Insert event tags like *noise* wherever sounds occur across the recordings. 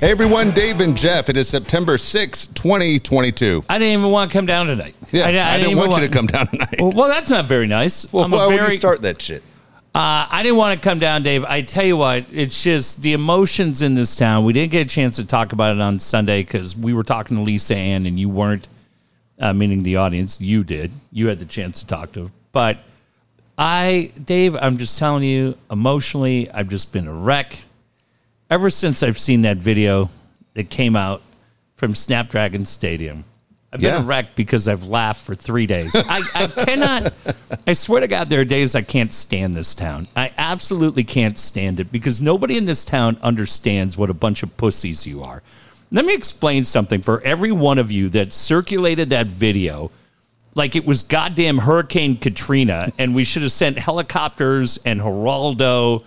Hey everyone, Dave and Jeff. It is September 6, 2022. I didn't even want to come down tonight. Yeah, I, didn't, even want you to come down tonight. Well, well, that's not very nice. Well, I'm why would very, you start that shit? Uh, I didn't want to come down, Dave. I tell you what, it's just the emotions in this town. We didn't get a chance to talk about it on Sunday because we were talking to Lisa Ann and you weren't, uh, meaning the audience. You did. You had the chance to talk to her. But I, Dave, I'm just telling you, emotionally, I've just been a wreck. Ever since I've seen that video that came out from Snapdragon Stadium, I've been Yeah. a wreck because I've laughed for three days. I, I cannot, I swear to God, there are days I can't stand this town. I absolutely can't stand it because nobody in this town understands what a bunch of pussies you are. Let me explain something for every one of you that circulated that video like it was goddamn Hurricane Katrina, and we should have sent helicopters and Geraldo.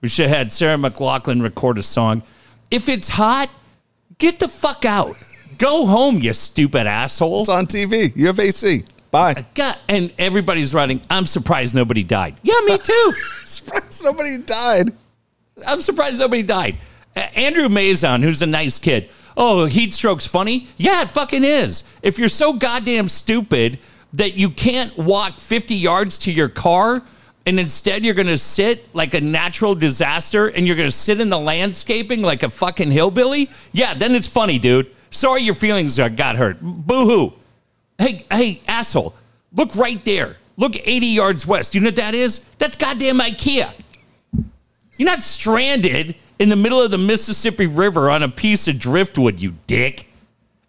We should have had Sarah McLachlan record a song. If it's hot, get the fuck out. Go home, you stupid asshole. It's on TV. You have AC. Bye. God, and everybody's writing, I'm surprised nobody died. Yeah, me *laughs* too. Surprised nobody died. I'm surprised nobody died. Uh, Andrew Mazon, who's a nice kid. Oh, heat stroke's funny? Yeah, it fucking is. If you're so goddamn stupid that you can't walk 50 yards to your car and instead you're going to sit like a natural disaster and you're going to sit in the landscaping like a fucking hillbilly, yeah, then it's funny, dude. Sorry your feelings got hurt. Boo hoo. Hey, hey, asshole, look right there. Look 80 yards west. You know what that is? That's goddamn IKEA. You're not stranded in the middle of the Mississippi River on a piece of driftwood, you dick.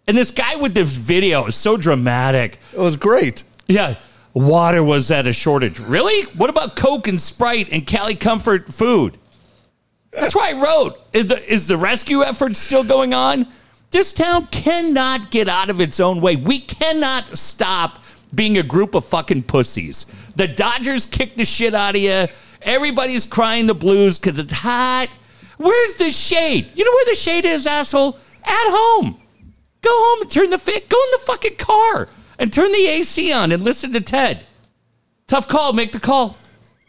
And this guy with this video is so dramatic. It was great. Yeah, water was at a shortage. Really? What about Coke and Sprite and Cali Comfort food? That's why I wrote. Is the, is the rescue effort still going on? This town cannot get out of its own way. We cannot stop being a group of fucking pussies. The Dodgers kick the shit out of you. Everybody's crying the blues because it's hot. Where's the shade? You know where the shade is, asshole? At home. Go home and turn the fit. Go in the fucking car and turn the AC on and listen to Ted. Tough call. Make the call.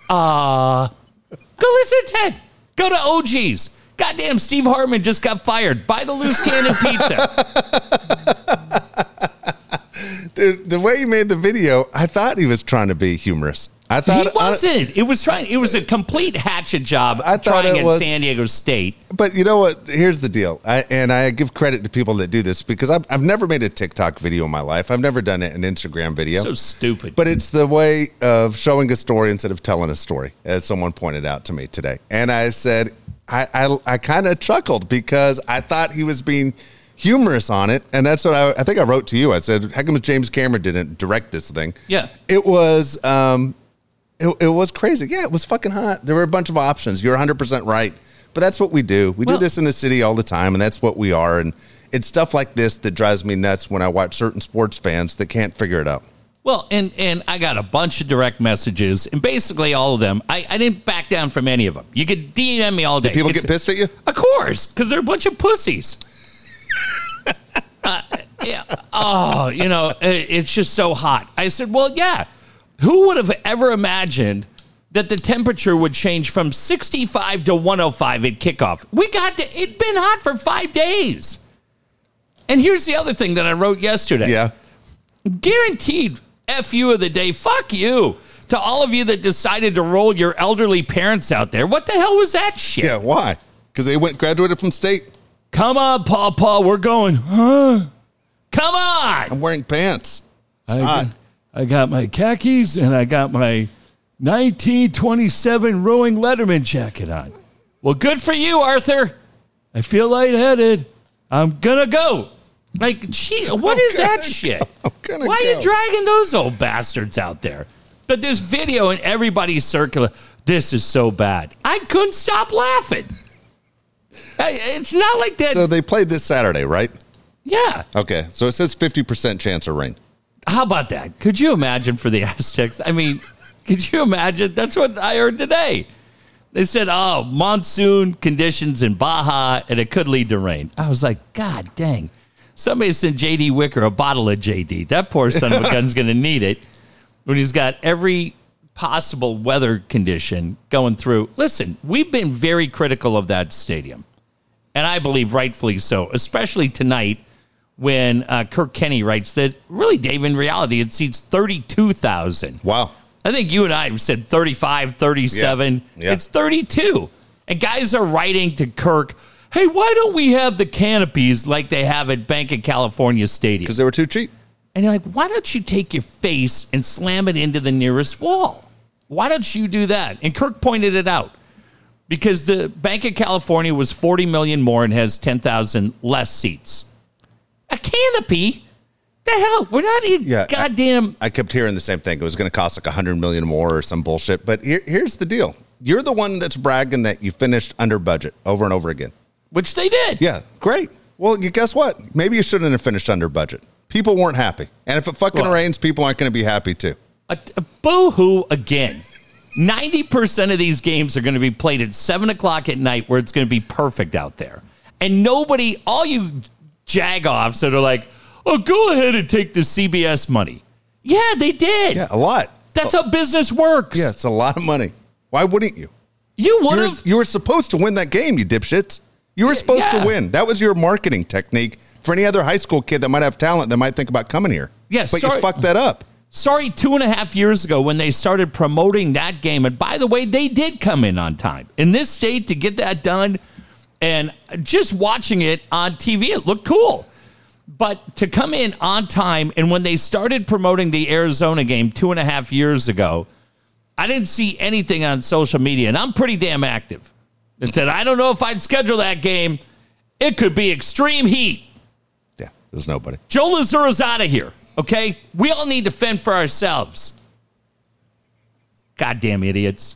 Uh, go listen to Ted. Go to OG's. Goddamn, Steve Hartman just got fired. Buy the loose cannon *laughs* pizza. Dude, the way he made the video, I thought he was trying to be humorous. I thought He wasn't. It was trying. It was a complete hatchet job. I thought trying at was- San Diego State. But you know what? Here's the deal. I, and I give credit to people that do this because I've, I've never made a TikTok video in my life. I've never done an Instagram video. So stupid. but it's the way of showing a story instead of telling a story, as someone pointed out to me today. And I said, I, I, I kind of chuckled because I thought he was being humorous on it. And that's what I, I think I wrote to you. I said, how come James Cameron didn't direct this thing? Yeah. It was, um, it, it was crazy. Yeah, it was fucking hot. There were a bunch of options. You're 100% right. But that's what we do. We Well- do this in the city all the time, and that's what we are. And it's stuff like this that drives me nuts when I watch certain sports fans that can't figure it out. Well, and and I got a bunch of direct messages, and basically all of them, I, I didn't back down from any of them. You could DM me all day. People It's- get pissed at you? Of course, because they're a bunch of pussies. *laughs* uh, yeah. Oh, you know, it- it's just so hot. I said, well, yeah. Who would have ever imagined that the temperature would change from 65 to 105 at kickoff? We got to, it'd been hot for five days. And here's the other thing that I wrote yesterday Yeah. guaranteed F you of the day. Fuck you. To all of you that decided to roll your elderly parents out there. What the hell was that shit? Yeah, why? Because they went graduated from state. Come on, Paw Paw, we're going. Huh? Come on. I'm wearing pants. It's I, hot. I got my khakis and I got my 1927 rowing Letterman jacket on. Well, good for you, Arthur. I feel lightheaded. I'm gonna go. Like, gee, what is that gonna shit? go. *laughs* I'm gonna Why are you dragging those old bastards out there? But this video and everybody's circular. This is so bad. I couldn't stop laughing. *laughs* I- It's not like that. So they played this Saturday, right? yeah. Okay. So it says 50% chance of rain. How about that? Could you imagine for the *laughs* Aztecs? I mean, could you imagine? That's what I heard today. They said, oh, monsoon conditions in Baja, and it could lead to rain. I was like, God dang. Somebody sent JD Wicker a bottle of JD. That poor son of a gun's *laughs* going to need it when he's got every possible weather condition going through. Listen, we've been very critical of that stadium. and I believe rightfully so, especially tonight when uh, Kirk Kenney writes that really, Dave, in reality, it seats 32,000. Wow. I think you and I have said 35, 37. Yeah. Yeah. It's 32. And guys are writing to Kirk, hey, why don't we have the canopies like they have at Banc of California Stadium? Because they were too cheap. And you're like, why don't you take your face and slam it into the nearest wall? Why don't you do that? And Kirk pointed it out because the Banc of California was 40 million more and has 10,000 less seats. A canopy? The hell? We're not in Yeah, goddamn. I kept hearing the same thing. It was going to cost like a hundred million more or some bullshit. But here, here's the deal: you're the one that's bragging that you finished under budget over and over again. which they did. Yeah, great. Well, you guess what? Maybe you shouldn't have finished under budget. People weren't happy, and if it fucking Well- rains, people aren't going to be happy too. a, a boo hoo again. *laughs* 90% of these games are going to be played at 7 o'clock at night where it's going to be perfect out there. And nobody, all you jagoffs that are like, oh, go ahead and take the CBS money. Yeah, they did. Yeah, a lot. That's how business works. Yeah, it's a lot of money. Why wouldn't you? You would were, have. you were supposed to win that game, you dipshits. You were supposed yeah. to win. That was your marketing technique for any other high school kid that might have talent that might think about coming here. Yes, but sorry. you fucked that up. Sorry, two and a half years ago when they started promoting that game. And by the way, they did come in on time. In this state to get that done, and just watching it on TV, it looked cool. But to come in on time, and when they started promoting the Arizona game two and a half years ago, I didn't see anything on social media, and I'm pretty damn active. That said, I don't know if I'd schedule that game. It could be extreme heat. Yeah, there's nobody. Joe Lazura's out of here. Okay, we all need to fend for ourselves. Goddamn idiots!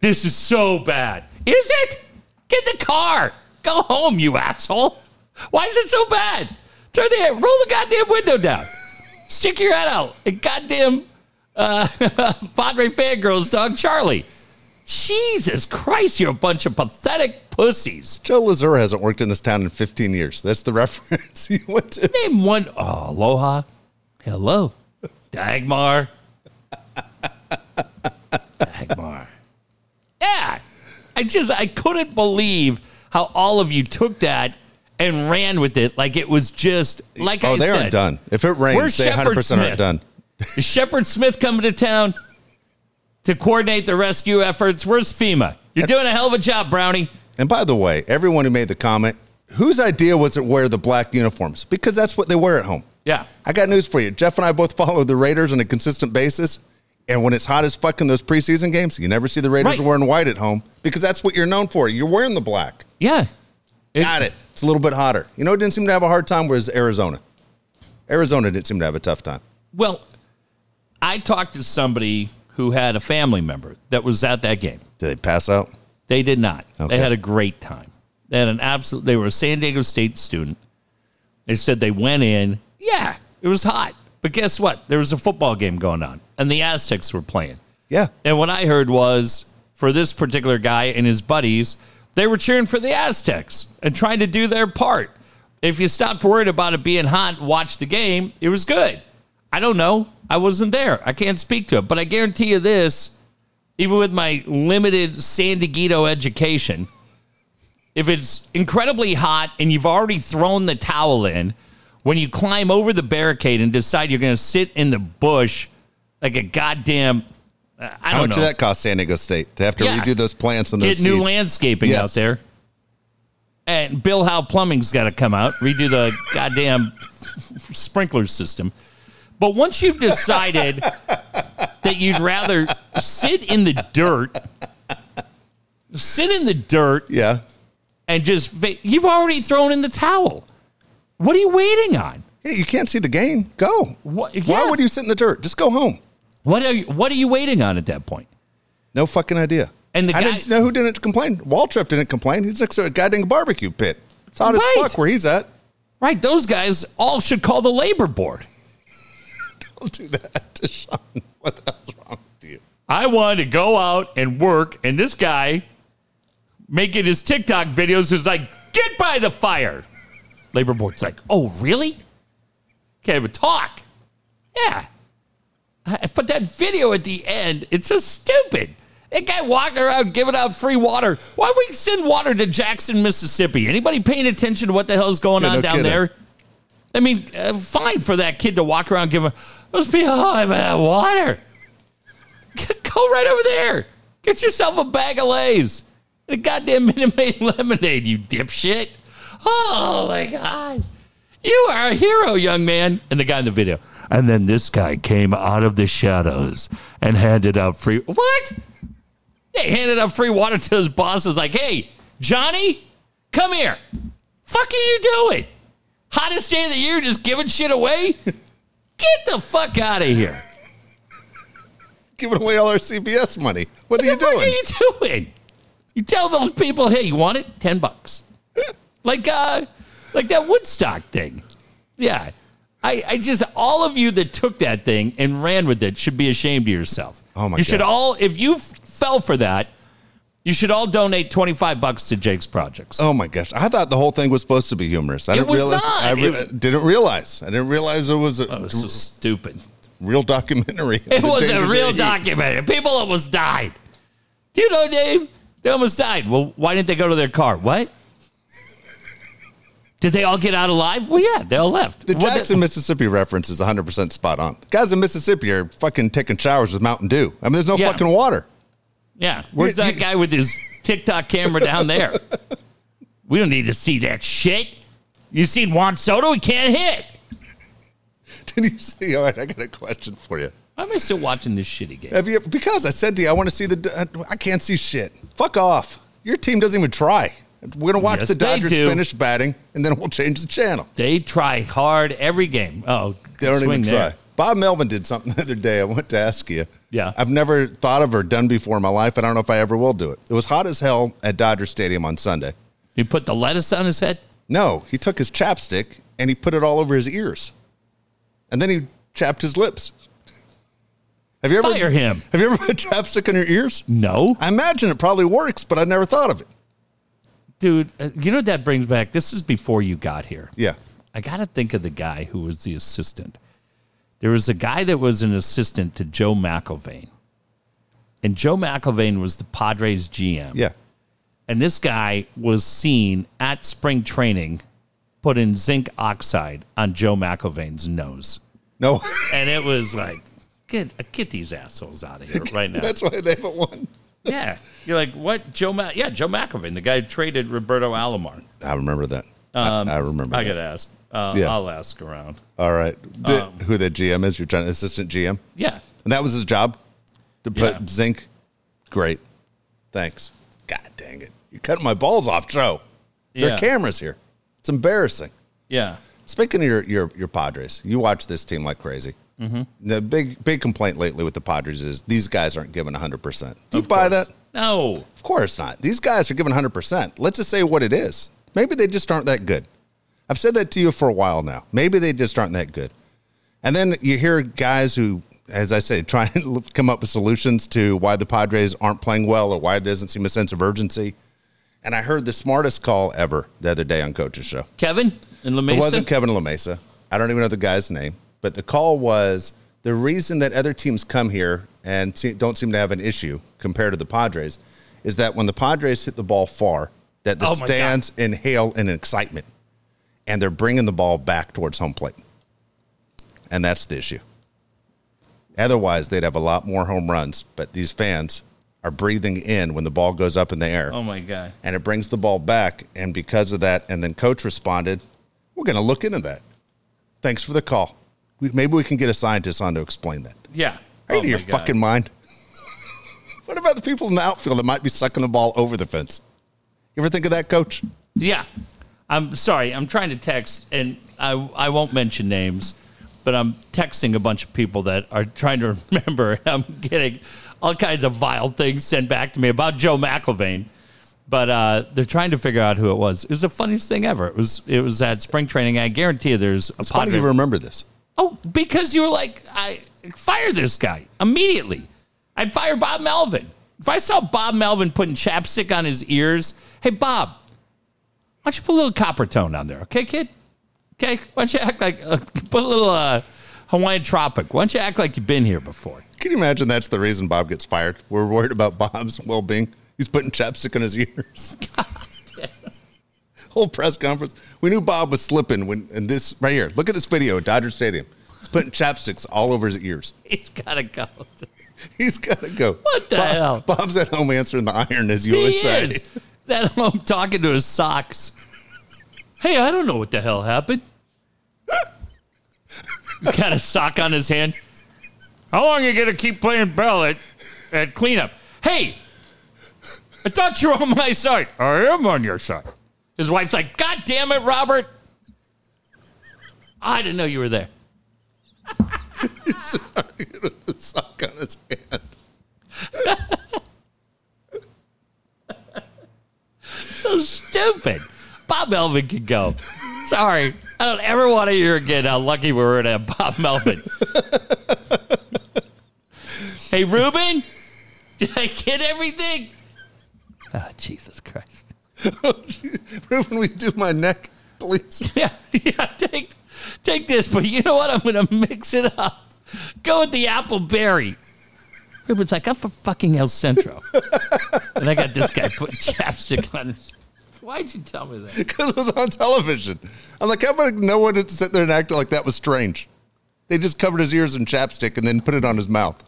This is so bad. Is it? Get in the car. Go home, you asshole. Why is it so bad? Turn the roll the goddamn window down. Stick your head out. And goddamn uh, *laughs* Padre fangirls dog Charlie. Jesus Christ, you're a bunch of pathetic pussies. Joe Lazura hasn't worked in this town in 15 years. That's the *laughs* reference you went to. Name one. Oh, aloha. Hello. Dagmar. *laughs* Dagmar. I just, I couldn't believe how all of you took that and ran with it like it was just, like Oh, I they said. aren't done. If it rains, Where's they Shepard 100% Smith? aren't done. Is Shepard Smith coming to town to coordinate the rescue efforts? Where's FEMA? You're doing a hell of a job, Brownie. And by the way, everyone who made the comment, whose idea was it wear the black uniforms? Because that's what they wear at home. Yeah. I got news for you. Jeff and I both follow the Raiders on a consistent basis. And when it's hot as fuck in those preseason games, you never see the Raiders Right. wearing white at home because that's what you're known for. You're wearing the black. Yeah. It- Got it. It's a little bit hotter. You know, it didn't seem to have a hard time was Arizona. Arizona didn't seem to have a tough time. Well, I talked to somebody who had a family member that was at that game. Did they pass out? They did not. Okay. They had a great time. They had an absolute. They were a San Diego State student. They said they went in. Yeah, it was hot, but guess what? There was a football game going on, and the Aztecs were playing. Yeah. And what I heard was for this particular guy and his buddies, they were cheering for the Aztecs and trying to do their part. If you stopped worried about it being hot and watched the game, it was good. I don't know. I wasn't there. I can't speak to it. But I guarantee you this even with my limited San Diego education, if it's incredibly hot and you've already thrown the towel in, when you climb over the barricade and decide you're going to sit in the bush like a goddamn, uh, I How don't much know, did that cost San Diego State to have to Yeah. redo those plants and those get new seats? landscaping Yes. out there. And Bill Howe Plumbing's got to come out, redo the *laughs* goddamn sprinkler system. But once you've decided that you'd rather sit in the dirt, sit in the dirt Yeah. and just, you've already thrown in the towel. What are you waiting on? Hey, you can't see the game. Go. What- Why yeah. would you sit in the dirt? Just go home. What are you, what are you waiting on at that point? No fucking idea. And the I guy- didn't know who didn't complain. Waltrip didn't complain. He's next to a goddamn barbecue pit. It's hot Right. as fuck where he's at. Right, those guys all should call the labor board. *laughs* Don't do that to Sean. What the hell's wrong with you? I wanted to go out and work, and this guy making his TikTok videos is like, get by the fire. Labor board's like, oh, really? Can't even talk. Yeah. *laughs* But that video at the end, it's so stupid. That guy walking around giving out free water. Why we send water to Jackson, Mississippi? Anybody paying attention to what the hell's going Yeah, on no down kidding. there? I mean, uh, fine for that kid to walk around giving those people I've had water. *laughs* Go right over there. Get yourself a bag of Lay's. And a goddamn *laughs* Minute Maid lemonade, you dipshit. Oh my God. You are a hero, young man. And the guy in the video. And then this guy came out of the shadows and handed out free. What? He handed out free water to his boss. Was like, hey, Johnny, come here. Fuck are you doing? Hottest day of the year, just giving shit away? Get the fuck out of here. Giving away all our CBS money. What are you doing? What the fuck doing? are you doing? You tell those people, hey, you want it? Ten bucks. *laughs* like uh like that Woodstock thing. Yeah. I, I just all of you that took that thing and ran with it should be ashamed of yourself. Oh, my You should all if you f- fell for that, you should all donate twenty five bucks to Jake's projects. Oh my gosh! I thought the whole thing was supposed to be humorous. I didn't was realize. not. I re- It- didn't realize. I didn't realize it was a oh, was so stupid. real documentary. *laughs* It was a real eat. documentary. People almost died. You know, Dave, they almost died. Well, why didn't they go to their car? What? Did they all get out alive? Well, yeah, they all left. The What Jackson, Mississippi reference is 100 percent spot on. Guys in Mississippi are fucking taking showers with Mountain Dew. I mean, there's no Yeah. fucking water. yeah, where's that guy with his TikTok camera down there? *laughs* We don't need to see that shit. You seen Juan Soto? He can't hit. Did you see? All right, I got a question for you. Why am I still watching this shitty game? Have you? Because I said to you, I want to see the. I can't see shit. Fuck off. Your team doesn't even try. We're gonna watch Yes, the Dodgers do. finish batting, and then we'll change the channel. They try hard every game. Oh, They don't even there. try. Bob Melvin did something *laughs* the other day. I want to ask you. Yeah. I've never thought of or done before in my life. I don't know if I ever will do it. It was hot as hell at Dodger Stadium on Sunday. He put the lettuce on his head. No, he took his chapstick and he put it all over his ears, and then he chapped his lips. Have you ever Fire him. Have you ever put *laughs* chapstick on your ears? No. I imagine it probably works, but I never thought of it. Dude, uh, you know what that brings back? This is before you got here. Yeah. I got to think of the guy who was the assistant. There was a guy that was an assistant to Joe McIlvaine. And Joe McIlvaine was the Padres GM. Yeah. And this guy was seen at spring training putting zinc oxide on Joe McIlvaine's nose. No, And it was like, get, get these assholes out of here *laughs* right now. that's why they haven't won. Yeah. You're like, what? Joe Ma- Yeah, Joe McIlvaine, the guy who traded Roberto Alomar. I remember that. I, I remember. Um, I got to ask. Uh, Yeah. I'll ask around. All right. The- Um, who the GM is? You're trying assistant GM, Yeah. and that was his job to put Yeah. zinc. Great. Thanks. God dang it! You're cutting my balls off, Joe. There Yeah. are cameras here. It's embarrassing. Yeah. Speaking of your your, your Padres, you watch this team like crazy. Mm-hmm. The big big complaint lately with the Padres is these guys aren't giving 100. percent Do you Of buy course. that? No. Of course not. These guys are giving 100. percent Let's just say what it is. Maybe they just aren't that good. I've said that to you for a while now. Maybe they just aren't that good. And then you hear guys who, as I say, *laughs* try and come up with solutions to why the Padres aren't playing well or why it doesn't seem a sense of urgency. And I heard the smartest call ever the other day on Coach's Show. Kevin and LeMason? It wasn't Kevin LaMesa. I don't even know the guy's name. But the call was the reason that other teams come here and don't seem to have an issue compared to the Padres is that when the Padres hit the ball far, that the Oh my God. stands inhale in excitement and they're bringing the ball back towards home plate. And that's the issue. Otherwise, they'd have a lot more home runs, but these fans are breathing in when the ball goes up in the air Oh my god. and it brings the ball back. And because of that, and then coach responded, "We're going to look into that." Thanks for the call. We, maybe we can get a scientist on to explain that. Yeah. Are you Oh out of your God. fucking mind? *laughs* what about the people in the outfield that might be sucking the ball over the fence? You ever think of that, coach? Yeah. I'm sorry. I'm trying to text, and I I won't mention names, but I'm texting a bunch of people that are trying to *laughs* remember. I'm getting all kinds of vile things sent back to me about Joe McIlvaine. But uh, they're trying to figure out who it was. It was the funniest thing ever. It was it was at spring training. I guarantee you, there's a It's funny you remember this. Oh, because you were like, I fire this guy immediately. I'd fire Bob Melvin. If I saw Bob Melvin putting chapstick on his ears, hey Bob, why don't you put a little Coppertone on there, okay, kid? Okay, why don't you act like uh, put a little uh, Hawaiian tropic? Why don't you act like you've been here before? Can you imagine that's the reason Bob gets fired? We're worried about Bob's well being. He's putting chapstick on his ears. *laughs* Whole press conference. We knew Bob was slipping when, and this right here. Look at this video at Dodger Stadium. He's putting chapsticks all over his ears. He's gotta go. *laughs* He's got to go. What the Bob- hell? Bob's at home answering the iron, as you He always say. is. That home talking to his socks. Hey, I don't know what the hell happened. He's got a sock on his hand. How long are you gonna keep playing bell at, at cleanup? Hey, I thought you were on my side. I am on your side. His wife's like, God damn it, Robert. I didn't know you were there. the sock on his hand. So stupid. Bob Melvin can go. Sorry. I don't ever want to hear again how lucky we were to have Bob Melvin. hey, Ruben, did I get everything? Oh, Jesus Christ. *laughs* Ruben, we do my neck, please. *laughs* Yeah, yeah, take, take this, but you know what? I'm going to mix it up. Go with the apple berry. Ruben's like, I'm for fucking El Centro. *laughs* and I got this guy putting chapstick on his. Why'd you tell me that? Because it was on television. I'm like, how about no one to sit there and act like that was strange? They just covered his ears in chapstick and then put it on his mouth.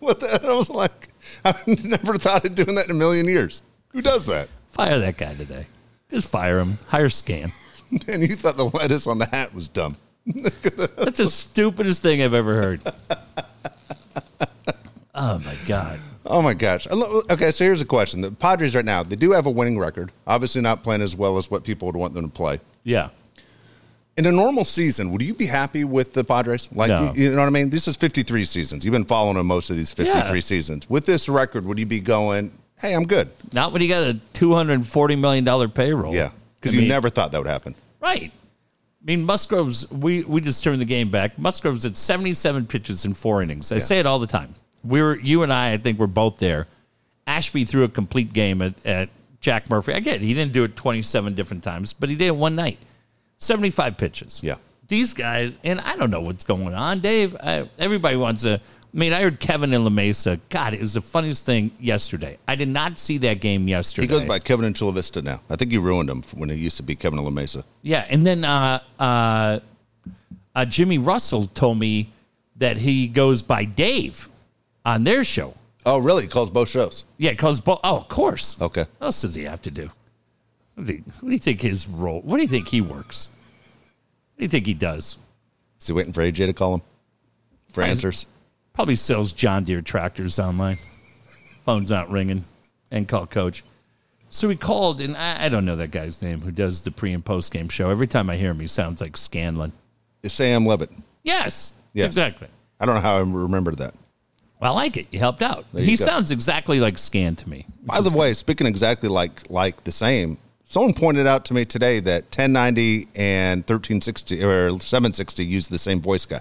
what the I was like, I've *laughs* never thought of doing that in a million years. Who does that? Fire that guy today. Just fire him. Hire Scan. *laughs* And you thought the lettuce on the hat was dumb. *laughs* That's the stupidest thing I've ever heard. Oh my god. Oh my gosh. Uh, okay, so here's a question. The Padres right now, they do have a winning record. Obviously not playing as well as what people would want them to play. Yeah. In a normal season, would you be happy with the Padres? Like, No. you, you know what I mean? This is 53 seasons. You've been following them most of these 53 Yeah. seasons. With this record, would you be going, hey, I'm good? Not when you got a two hundred and forty million dollar payroll. Yeah. Because you mean, never thought that would happen. right. I mean, Musgrove's. We we just turned the game back. Musgrove's at seventy seven pitches in four innings. I say it all the time. We were you and I. I think we're both there. Ashby threw a complete game at, at Jack Murphy. I get it. He didn't do it twenty seven different times, but he did it one night. Seventy five pitches. Yeah. these guys, and I don't know what's going on, Dave. I, everybody wants to. I mean, I heard Kevin in La Mesa. God, it was the funniest thing yesterday. I did not see that game yesterday. He goes by Kevin and Chula Vista now. I think you ruined him when he used to be Kevin La Mesa. Yeah, and then uh, uh, uh, Jimmy Russell told me that he goes by Dave on their show. Oh, really? He calls both shows. Yeah, because oh, of course. Okay. What else does he have to do? What do, you, what do you think his role? What do you think he works? What do you think he does? Is he waiting for AJ to call him for answers? Probably sells John Deere tractors online. Phone's not ringing, and call coach. So we called, and I, I don't know that guy's name who does the pre and post game show. Every time I hear him, he sounds like Scanlon. It's Sam Levitt. Yes, Yes. exactly. I don't know how I remembered that. Well, I like it. You helped out. He sounds exactly like Scan to me. By the way, speaking exactly like like the same, someone pointed out to me today that 1090 and 1360 or 760 use the same voice guy.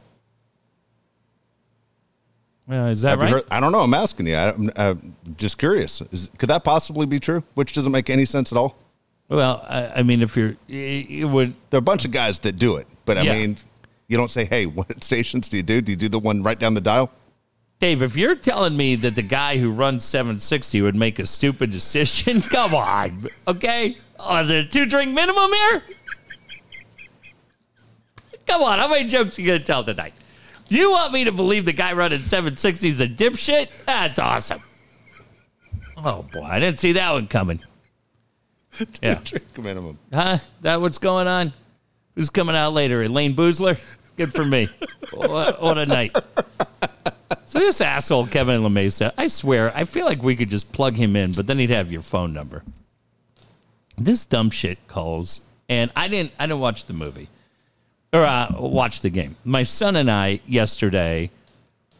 Uh, is that Have right? heard- I don't know. I'm asking you. I, I'm uh, just curious. Is, could that possibly be true? Which doesn't make any sense at all. Well, I, I mean, if you're, it would. There are a bunch of guys that do it, but I Yeah. mean, you don't say, "Hey, *laughs* what stations do you do? Do you do the one right down the dial?" Dave, if you're telling me that the guy who runs 760 would make a stupid decision, *laughs* come on, okay? Are there two drink minimum here? Come on, how many jokes are you gonna tell tonight? You want me to believe the guy running 760 is a dipshit? That's awesome. Oh boy, I didn't see that one coming. *laughs* Yeah. Drink minimum. Huh? That what's going on? Who's coming out later? Elayne Boosler? Good for me. what, what a night. So this asshole Kevin LaMesa, I swear, I feel like we could just plug him in, but then he'd have your phone number. This dumb shit calls, and I didn't. I didn't watch the movie or uh, watch the game. My son and I yesterday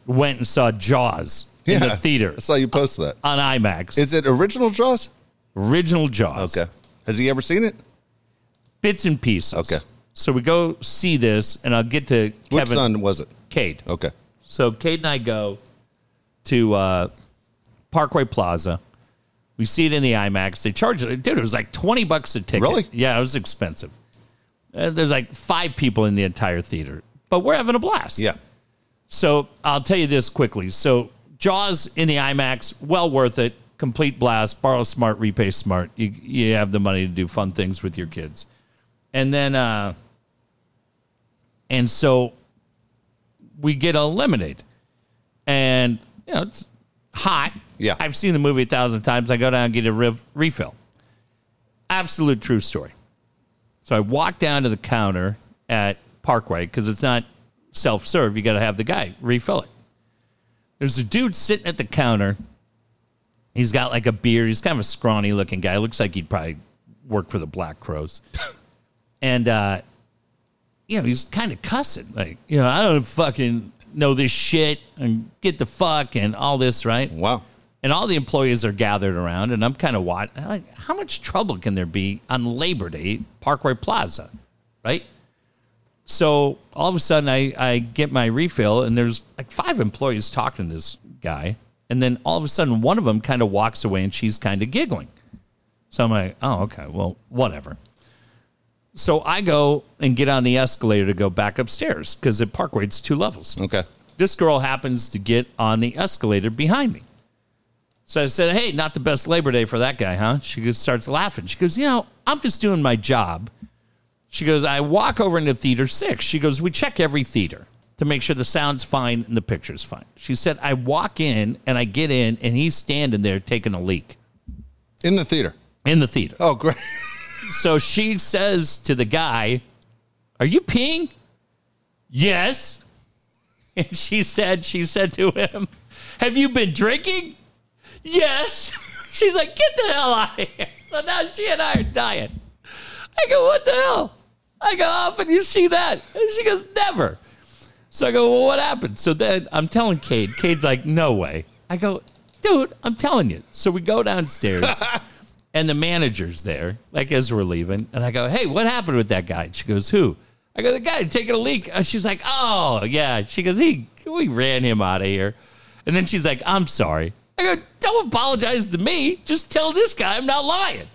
went and saw Jaws in the theater I saw you post that. on IMAX. Is it original Jaws? original Jaws. Okay. Has he ever seen it? bits and pieces. Okay. So we go see this, and I'll get to Which Kevin son was it? Cade. Okay. So Cade and I go to uh, Parkway Plaza. We see it in the IMAX. They charge it, dude. It was like twenty bucks a ticket. Really? Yeah, it was expensive. Uh, there's like five people in the entire theater, but we're having a blast. Yeah. So I'll tell you this quickly. So Jaws in the IMAX, well worth it. Complete blast. Borrow smart, repay smart. You, you have the money to do fun things with your kids. And then, uh, and so we get a lemonade. And, you know, it's hot. Yeah. I've seen the movie a thousand times. I go down and get a riv- refill. Absolute true story. So I walk down to the counter at Parkway because it's not self serve. You got to have the guy refill it. There's a dude sitting at the counter. He's got like a beard. He's kind of a scrawny looking guy. Looks like he'd probably work for the Black Crowes. *laughs* and, uh, you know, he's kind of cussing. Like, you know, I don't fucking know this shit and get the fuck and all this, right? Wow. and all the employees are gathered around, and I'm kind of watching. Like, how much trouble can there be on Labor Day, Parkway Plaza, right? So all of a sudden, I, I get my refill, and there's like five employees talking to this guy, and then all of a sudden, one of them kind of walks away, and she's kind of giggling. So I'm like, oh, okay, well, whatever. So I go and get on the escalator to go back upstairs because at Parkway it's two levels Okay. this girl happens to get on the escalator behind me. So I said, Hey, not the best Labor Day for that guy, huh? She starts laughing. She goes, You know, I'm just doing my job. She goes, I walk over into theater six. She goes, We check every theater to make sure the sound's fine and the picture's fine. She said, I walk in and I get in and he's standing there taking a leak In the theater. in the theater. Oh, great. *laughs* So she says to the guy, Are you peeing? Yes. *laughs* And she said, she said to him, Have you been drinking? Yes. *laughs* She's like, Get the hell out of here. So now she and I are dying. I go, What the hell? I go, How often you see that? And she goes, Never. So I go, Well, what happened? So then I'm telling Cade. Cade's like, No way. I go, Dude, I'm telling you. So we go downstairs *laughs* and the manager's there, like as we're leaving. And I go, Hey, what happened with that guy? She goes, Who? I go, The guy taking a leak. Uh, She's like, Oh, yeah. She goes, He, we ran him out of here. And then she's like, I'm sorry. I go, Don't apologize to me. Just tell this guy I'm not lying.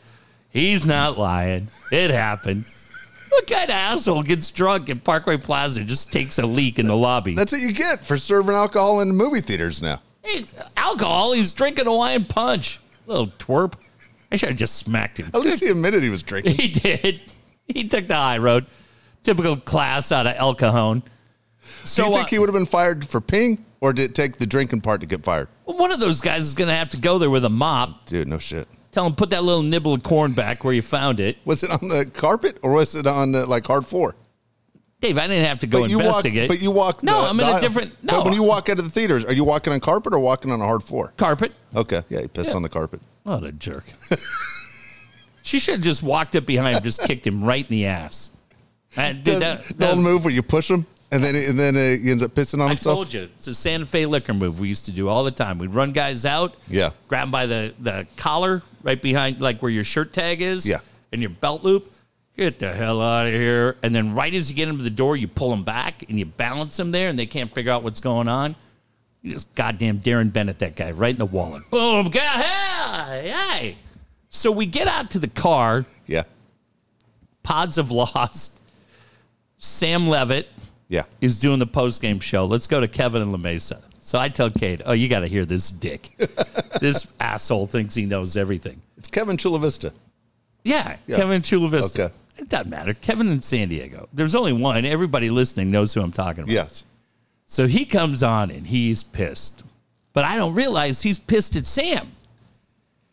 He's not lying. It happened. What kind of asshole gets drunk at Parkway Plaza and just takes a leak in the lobby? That's what you get for serving alcohol in movie theaters now. Hey, alcohol. He's drinking Hawaiian punch. Little twerp. I should have just smacked him. At least he admitted he was drinking. He did. He took the high road. Typical class out of El Cajon. So Do you think uh, he would have been fired for peeing, or did it take the drinking part to get fired? Well, one of those guys is going to have to go there with a mop. Dude, no shit. Tell him put that little nibble of corn back where you found it. Was it on the carpet or was it on the, like hard floor? Dave, I didn't have to go But you walk. investigate. But you walked. No, the- I'm the in a different. No, But when you walk out of the theaters, are you walking on carpet or walking on a hard floor? carpet. Okay, yeah, you pissed Yeah. on the carpet. What a jerk. she should have just walked up behind him, just kicked him right in the ass. I did The, that. that was- move where you push him and then and then uh, he ends up pissing on I himself. I told you, it's a Santa Fe liquor move we used to do all the time. We'd run guys out, Yeah. grab 'em by the, the collar right behind, like where your shirt tag is, Yeah. and your belt loop. Get the hell out of here. And then right as you get into the door, you pull them back and you balance them there, and they can't figure out what's going on. You just goddamn Darren Bennett that guy right in the wallet. Boom, God, hey, hey. So we get out to the car. Yeah, Pods have lost. Sam Levitt yeah. is doing the post game show. Let's go to Kevin and La Mesa. So I tell Cade, oh, you got to hear this dick. *laughs* this asshole thinks he knows everything. It's Kevin Chula Vista. Yeah, Yeah. Kevin Chula Vista. Okay. It doesn't matter. Kevin in San Diego. There's only one. Everybody listening knows who I'm talking about. Yes. So he comes on and he's pissed. But I don't realize he's pissed at Sam.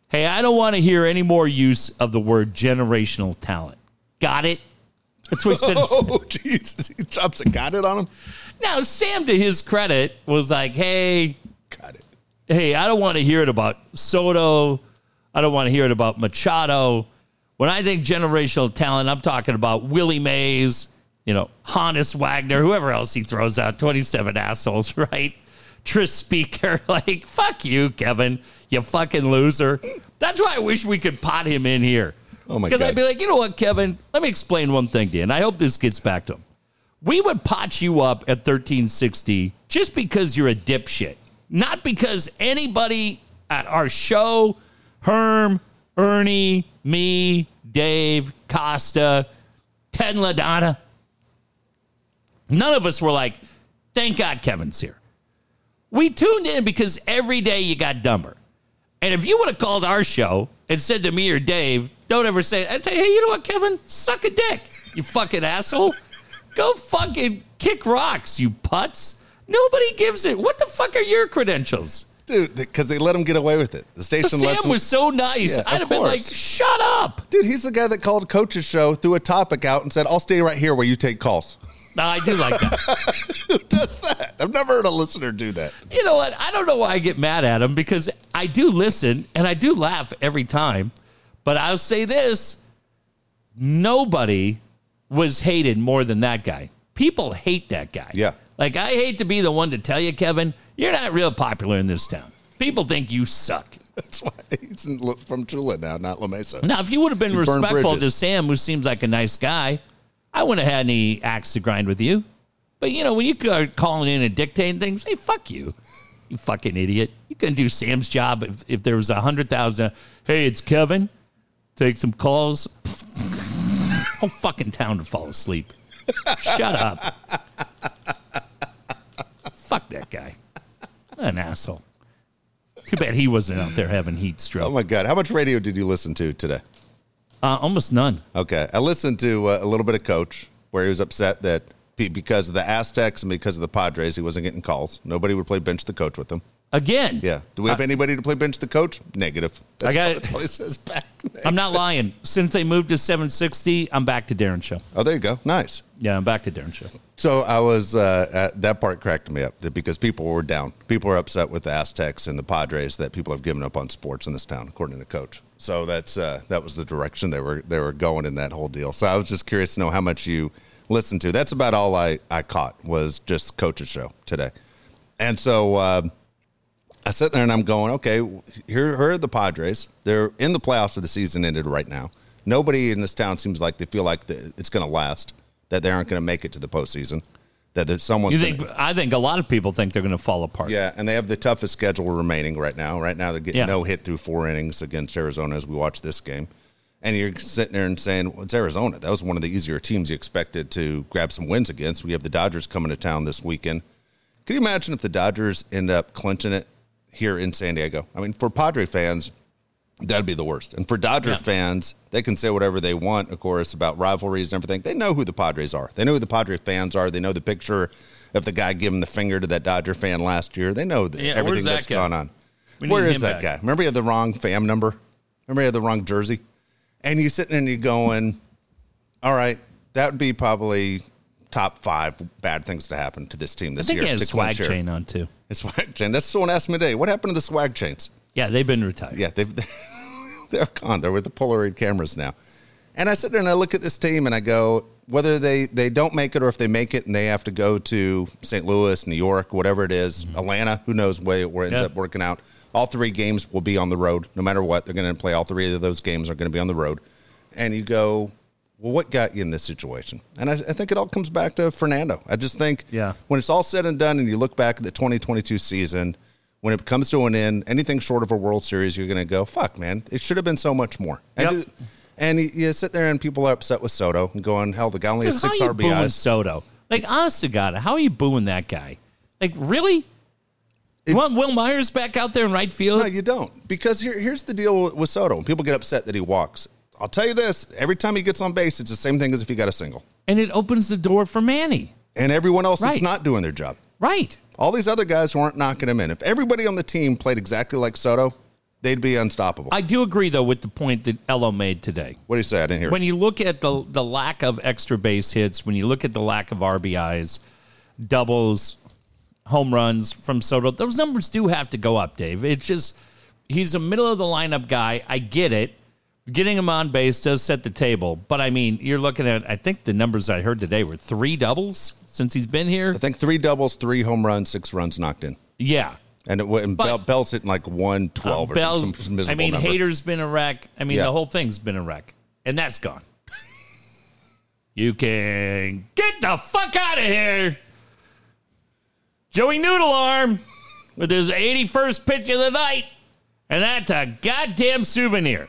Hey, I don't want to hear any more use of the word generational talent. Got it? That's what he said. *laughs* Oh Jesus! He drops a got it on him. now, Sam, to his credit, was like, hey, Got it. hey, I don't want to hear it about Soto. I don't want to hear it about Machado. When I think generational talent, I'm talking about Willie Mays, you know, Honus Wagner, whoever else he throws out, 27 assholes, *laughs* right? Tris Speaker, *laughs* like, fuck you, Kevin, you fucking loser. That's why I wish we could pot him in here. Oh, my God. Because. I'd be like, you know what, Kevin? Let me explain one thing to you, and I hope this gets back to him. We would pot you up at 1360 just because you're a dipshit, not because anybody at our show, Herm, Ernie, me, Dave, Costa, Ted LaDonna, none of us were like, Thank God Kevin's here. We tuned in because every day you got dumber. And if you would have called our show and said to me or Dave, don't ever say, I'd say, hey, you know what, Kevin? Suck a dick, you fucking asshole. Go fucking kick rocks, you putz. Nobody gives it. What the fuck are your credentials? Dude, because they let him get away with it. The station Sam him. was so nice. Yeah, I'd have been like, shut up. Dude, he's the guy that called Coach's show, threw a topic out, and said, I'll stay right here where you take calls. No, I do like that. *laughs* Who does that? I've never heard a listener do that. you know what? I don't know why I get mad at him because I do listen and I do laugh every time. But I'll say this nobody was hated more than that guy. People hate that guy. Yeah. Like, I hate to be the one to tell you, Kevin, you're not real popular in this town. People think you suck. That's why he's from Chula now, not La Mesa. Now, if you would have been You respectful to. Sam, who seems like a nice guy, I wouldn't have had any axe to grind with you. But you know, when you are calling in and dictating things, hey, fuck you, you fucking idiot. You couldn't do Sam's job if, if there was a hundred thousand. Hey, it's Kevin. Take some calls. *laughs* Whole fucking town to fall asleep. Shut up. fuck that guy. An asshole. Too bad he wasn't out there having heat stroke. Oh my God. How much radio did you listen to today? Uh, almost none. Okay. I listened to uh, a little bit of Coach where he was upset that because of the Aztecs and because of the Padres, he wasn't getting calls. Nobody would play bench the coach with him. Again. Yeah. Do we have anybody to play bench the coach? Negative. That's, got all, it. that's all he says back. *laughs* I'm not lying. Since they moved to 760, I'm back to Darren Show. Oh, there you go. Nice. Yeah, I'm back to Darren Show. So I was uh, at, that part cracked me up that because people were down. People were upset with the Aztecs and the Padres that people have given up on sports in this town, according to coach. So that's uh, that was the direction they were they were going in that whole deal. So I was just curious to know how much you listened to. That's about all I I caught was just coach's show today, and so. Uh, I sit there and I'm going, okay, here, here are the Padres. They're in the playoffs of the season ended right now. Nobody in this town seems like they feel like the, it's going to last, that they aren't going to make it to the postseason, that there's someone's You gonna- think? I think a lot of people think they're going to fall apart. yeah, and they have the toughest schedule remaining right now. Right now, they're getting Yeah. no hit through four innings against Arizona as we watch this game. And you're sitting there and saying, well, it's Arizona. That was one of the easier teams you expected to grab some wins against. We have the Dodgers coming to town this weekend. Can you imagine if the Dodgers end up clinching it here in San Diego? I mean, for Padre fans, that'd be the worst. And for Dodger Yeah. fans, they can say whatever they want, of course, about rivalries and everything. They know who the Padres are. They know who the Padres fans are. They know the picture of the guy giving the finger to that Dodger fan last year. They know the, Yeah, everything that that's guy? gone on. Where is that back. guy? Remember he had the wrong fam number? Remember he had the wrong jersey? And you're sitting and you're going, all right, that would be probably top five bad things to happen to this team I this think year. he had a swag chain on too. A swag chain. That's someone asked me today. What happened to the swag chains? Yeah, they've been retired. Yeah, they've *laughs* they're gone. They're with the Polaroid cameras now. And I sit there and I look at this team and I go, whether they they don't make it or if they make it and they have to go to St. Louis, New York, whatever it is, mm-hmm. Atlanta, who knows where, it ends Yeah. up working out. All three games will be on the road, no matter what. They're going to play all three of those games are going to be on the road. And you go, well, what got you in this situation? And I, I think it all comes back to Fernando. I just think Yeah. when it's all said and done and you look back at the 2022 season, when it comes to an end, anything short of a World Series, you're going to go, fuck, man, it should have been so much more. And, Yep. and you, sit there and people are upset with Soto and going, hell, the guy only has How six booing RBIs. Soto? Like, honest to God, how are you booing that guy? Like, really? You want Wil Myers back out there in right field? No, you don't. Because here, here's the deal with, Soto. When people get upset that he walks, I'll tell you this every time he gets on base, it's the same thing as if he got a single. and it opens the door for Manny. And everyone else that's not doing their job. Right. All these other guys who aren't knocking him in. If everybody on the team played exactly like Soto, they'd be unstoppable. I do agree, though, with the point that Elo made today. what do you say? I didn't hear. When you look at the the lack of extra base hits, when you look at the lack of RBIs, doubles, home runs from Soto, those numbers do have to go up, Dave. It's just he's a middle of the lineup guy. I get it. Getting him on base does set the table, but I mean, you're looking at. I think the numbers I heard today were three doubles since he's been here. I think three doubles, three home runs, six runs knocked in. Yeah, And, it, and But- Bell, Bell's hitting like 112 uh, or Bell- some, some miserable I mean, number. Hader's been a wreck. I mean, Yeah. the whole thing's been a wreck, and that's gone. *laughs* you can get the fuck out of here, Joey Noodle Arm, with his 81st pitch of the night, and that's a goddamn souvenir.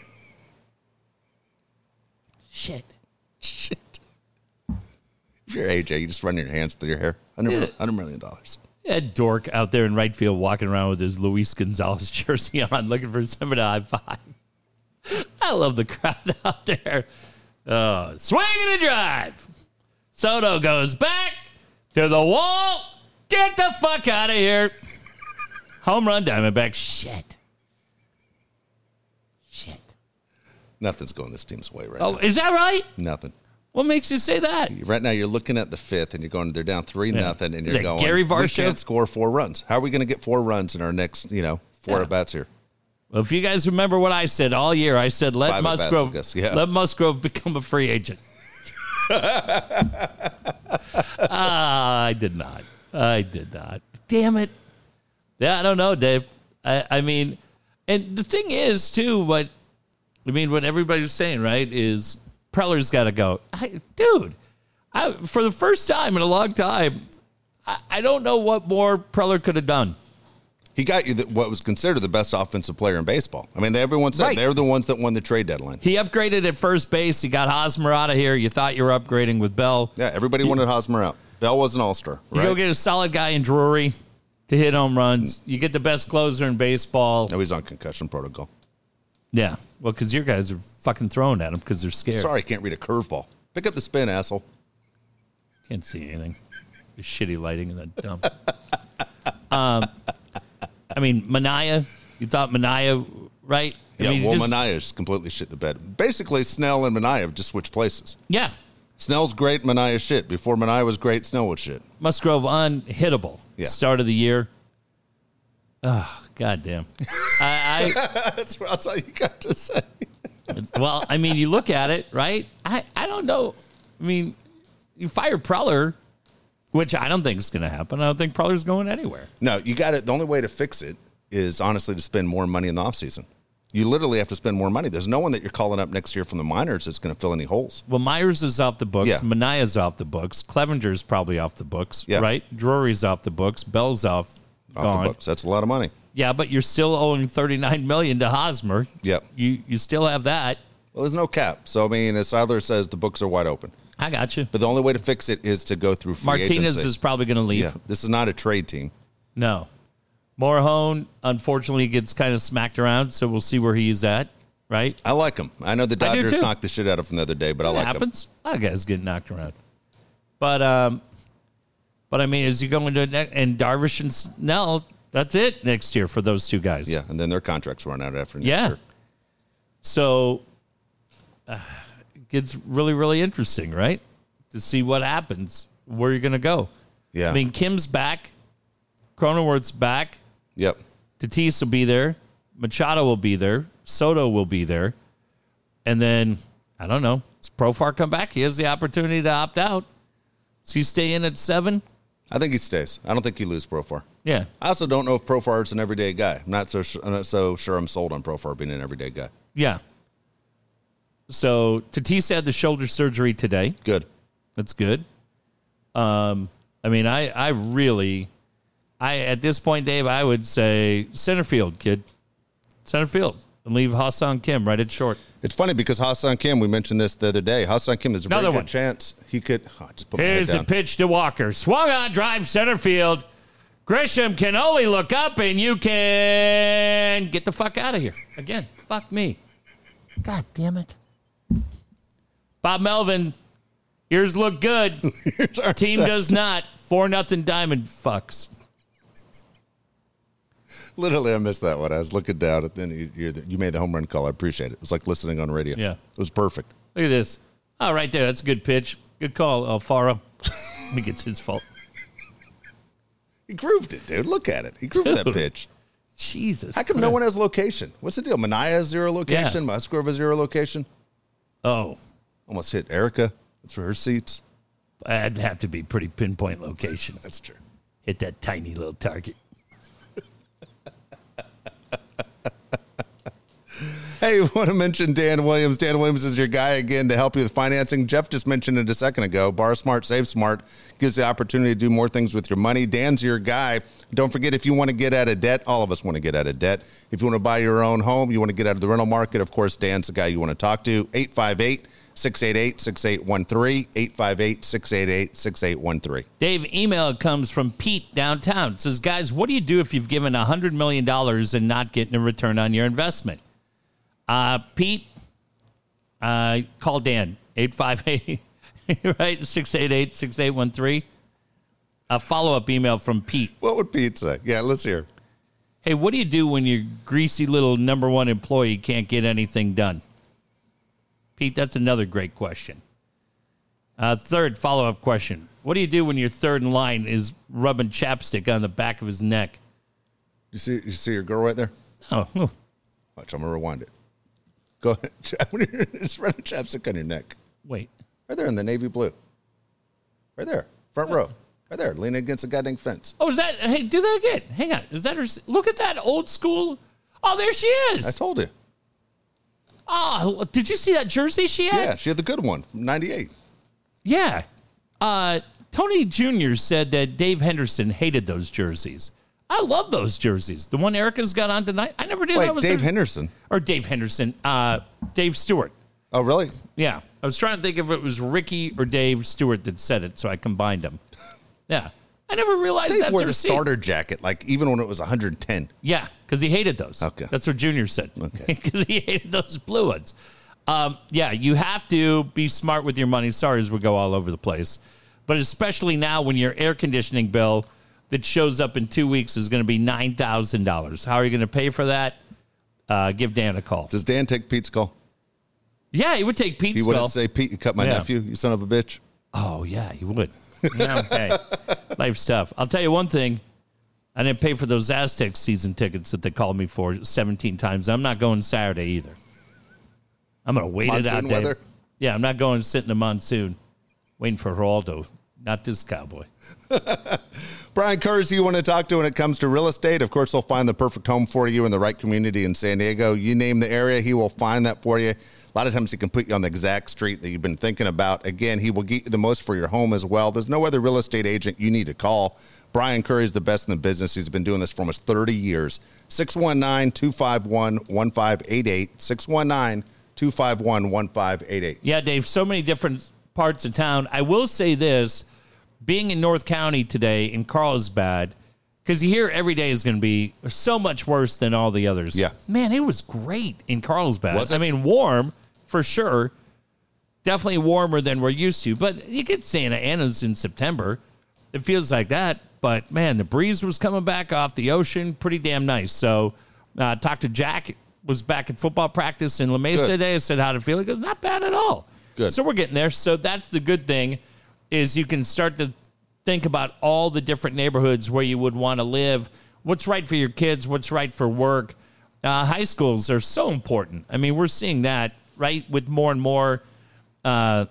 Shit. Shit. *laughs* If you're AJ, you just run your hands through your hair. $100, $100 million. dollars. That dork out there in right field walking around with his Luis Gonzalez *laughs* jersey on, looking for somebody to high five. I love the crowd *laughs* out there. Oh, swing and a drive. Soto goes back to the wall. Get the fuck out of here. Home run, Diamondback. Shit. Shit. Nothing's going this team's way right Oh, now. is that right? Nothing. What makes you say that? Right now, you're looking at the fifth, and you're going. They're down three Yeah. nothing, and you're Like going. Gary We Varsho? can't score four runs. How are we going to get four runs in our next, you know, four Yeah. at bats here? Well, if you guys remember what I said all year, I said let Five Musgrove guess, yeah. let Musgrove become a free agent. *laughs* Ah, I did not. I did not. Damn it. Yeah, I don't know, Dave. I, I mean, and the thing is too, what I mean, what everybody's saying, right, is Preller's got to go. I, dude, I, for the first time in a long time, I, I don't know what more Preller could have done. He got you the, what was considered the best offensive player in baseball. I mean, everyone said Right. they're the ones that won the trade deadline. He upgraded at first base. He got Hosmer out of here. You thought you were upgrading with Bell. Yeah, everybody wanted Hosmer out. Bell was an all star, You go get a solid guy in Drury to hit home runs. You get the best closer in baseball. no, he's on concussion protocol. Yeah. Well, because your guys are fucking throwing at them because they're scared. Sorry, I can't read a curveball. Pick up the spin, asshole. Can't see anything. The shitty lighting in the dump. *laughs* um, I mean, Manaea. You thought Manaea, right? I Yeah, mean, well, just- Manaea's completely shit the bed. Basically, Snell and Manaea have just switched places. Yeah. Snell's great, Manaea shit. Before Manaea was great, Snell was shit. Musgrove unhittable. Yeah. Start of the year. Oh, goddamn. *laughs* I, I that's, that's all you got to say. *laughs* well, I mean, you look at it, right? I, I don't know. I mean, you fire Preller, which I don't think is going to happen. I don't think Preller's going anywhere. No, you got it. The only way to fix it is honestly to spend more money in the offseason. You literally have to spend more money. There's no one that you're calling up next year from the minors that's going to fill any holes. Well, Myers is off the books. Yeah. Manaea's off the books. Clevinger's probably off the books, Yeah. right? Drury's off the books. Bell's off, Off gone. the books. That's a lot of money. Yeah, but you're still owing thirty nine million to Hosmer. Yep. You you still have that. Well, there's no cap. So, I mean, as Seidler says, the books are wide open. I got you. But the only way to fix it is to go through free Martinez agency. is probably going to leave. Yeah, this is not a trade team. No. Morejon, unfortunately, gets kind of smacked around, so we'll see where he's at, right? I like him. I know the I do Dodgers too. knocked the shit out of him the other day, but I It like him. happens. A lot of guys get knocked around. But um, but I mean, as you go into ne- and Darvish and Snell, that's it next year for those two guys. Yeah, and then their contracts run out after next Yeah. year. So uh, it gets really, really interesting, right? To see what happens, where you're going to go. Yeah. I mean, Kim's back, Cronenworth's back, Yep. Tatis will be there, Machado will be there, Soto will be there, and then I don't know. Does Profar come back? He has the opportunity to opt out. Does he stay in at seven? I think he stays. I don't think you lose Profar. Yeah, I also don't know if Profar is an everyday guy. I'm not so su- I'm not so sure I'm sold on Profar being an everyday guy. yeah. So Tatis had the shoulder surgery today. Good. That's good. Um, I mean, I, I really, I at this point, Dave, I would say center field, kid, center field, and leave Ha-Seong Kim right at short. It's funny because Ha-Seong Kim, we mentioned this the other day. Ha-Seong Kim is a Another one. chance he could. Oh, Here's the pitch to Walker, swung on drive center field. Grisham can only look up, and you can get the fuck out of here again. Fuck me. God damn it. Bob Melvin, ears look good. *laughs* Team does not. Four nothing diamond fucks. Literally, I missed that one. I was looking down, and then you, you're the, you made the home run call. I appreciate it. It was like listening on radio. Yeah. it was perfect. Look at this. Oh, right there. That's a good pitch. Good call, Alfaro. I think it's his fault. He grooved it, dude. Look at it. He grooved that pitch. Jesus. How come no one has location? What's the deal? Manaea has zero location. Musgrove has zero location. Oh, Almost hit Erica. That's for her seats. I'd have to be pretty pinpoint location. That's true. Hit that tiny little target. Hey, *laughs* want to mention Dan Williams? Dan Williams is your guy again to help you with financing. Jeff just mentioned it a second ago. Bar Smart, Save Smart gives the opportunity to do more things with your money. Dan's your guy. Don't forget, if you want to get out of debt, all of us want to get out of debt. If you want to buy your own home, you want to get out of the rental market, of course, Dan's the guy you want to talk to. 858 688 6813. 858 688 6813. Dave, email comes from Pete downtown. It says, guys, what do you do if you've given $100 million and not getting a return on your investment? Uh, Pete, uh, call Dan, 858, *laughs* right? 688 6813. A follow up email from Pete. What would Pete say? Yeah, let's hear. Hey, what do you do when your greasy little number one employee can't get anything done? Pete, that's another great question. Uh, third follow up question What do you do when your third in line is rubbing chapstick on the back of his neck? You see, you see your girl right there? Oh, Watch, I'm going to rewind it. Go ahead. *laughs* Just run a chapstick on your neck. wait. Right there in the navy blue. Right there. Front row. Right there. Leaning against the goddamn fence. Oh, is that? Hey, do that again. Hang on. Is that her? Look at that old school. Oh, there she is. I told you. Oh, did you see that jersey she had? Yeah, she had the good one from 98. Yeah. Uh, Tony Jr. said that Dave Henderson hated those jerseys. I love those jerseys. The one Erica's got on tonight. I never knew Wait, that was Dave her- Henderson. or Dave Henderson. Uh, Dave Stewart. Oh, really? Yeah. I was trying to think if it was Ricky or Dave Stewart that said it, so I combined them. *laughs* Yeah. I never realized Dave that's wore the seat. starter jacket, like even when it was 110. Yeah, because he hated those. Okay. That's what Junior said. Okay. *laughs* Because he hated those blue ones. Um, yeah, you have to be smart with your money. Sorry as we go all over the place. But especially now when your air conditioning bill that shows up in two weeks is going to be $9,000. How are you going to pay for that? Uh, give Dan a call. Does Dan take Pete's call? Yeah, he would take Pete's He call. wouldn't say, Pete, you cut my Yeah. nephew, you son of a bitch. Oh yeah, he would. Yeah, okay. *laughs* Life's tough. I'll tell you one thing. I didn't pay for those Aztec season tickets that they called me for 17 times. I'm not going Saturday either. I'm going to wait it out. Monsoon Dave. weather? Yeah, I'm not going to sit in the monsoon waiting for Geraldo. Not this cowboy. *laughs* Brian Kurz, you want to talk to when it comes to real estate. Of course, he'll find the perfect home for you in the right community in San Diego. You name the area, he will find that for you. A lot of times he can put you on the exact street that you've been thinking about. Again, he will get you the most for your home as well. There's no other real estate agent you need to call. Brian Curry is the best in the business. He's been doing this for almost 30 years. 619 251 1588. 619 251 1588. Yeah, Dave, so many different parts of town. I will say this being in North County today in Carlsbad, because you hear every day is going to be so much worse than all the others. Yeah. Man, it was great in Carlsbad. Was it? I mean, warm for sure. Definitely warmer than we're used to. But you get Santa Ana's in September. It feels like that. But man, the breeze was coming back off the ocean. Pretty damn nice. So, uh, talked to Jack. Was back at football practice in La Mesa Good. today. I said how to feel. He goes, not bad at all. Good. So we're getting there. So that's the good thing is you can start to think about all the different neighborhoods where you would want to live. What's right for your kids? What's right for work? Uh, high schools are so important. I mean, we're seeing that right with more and more uh,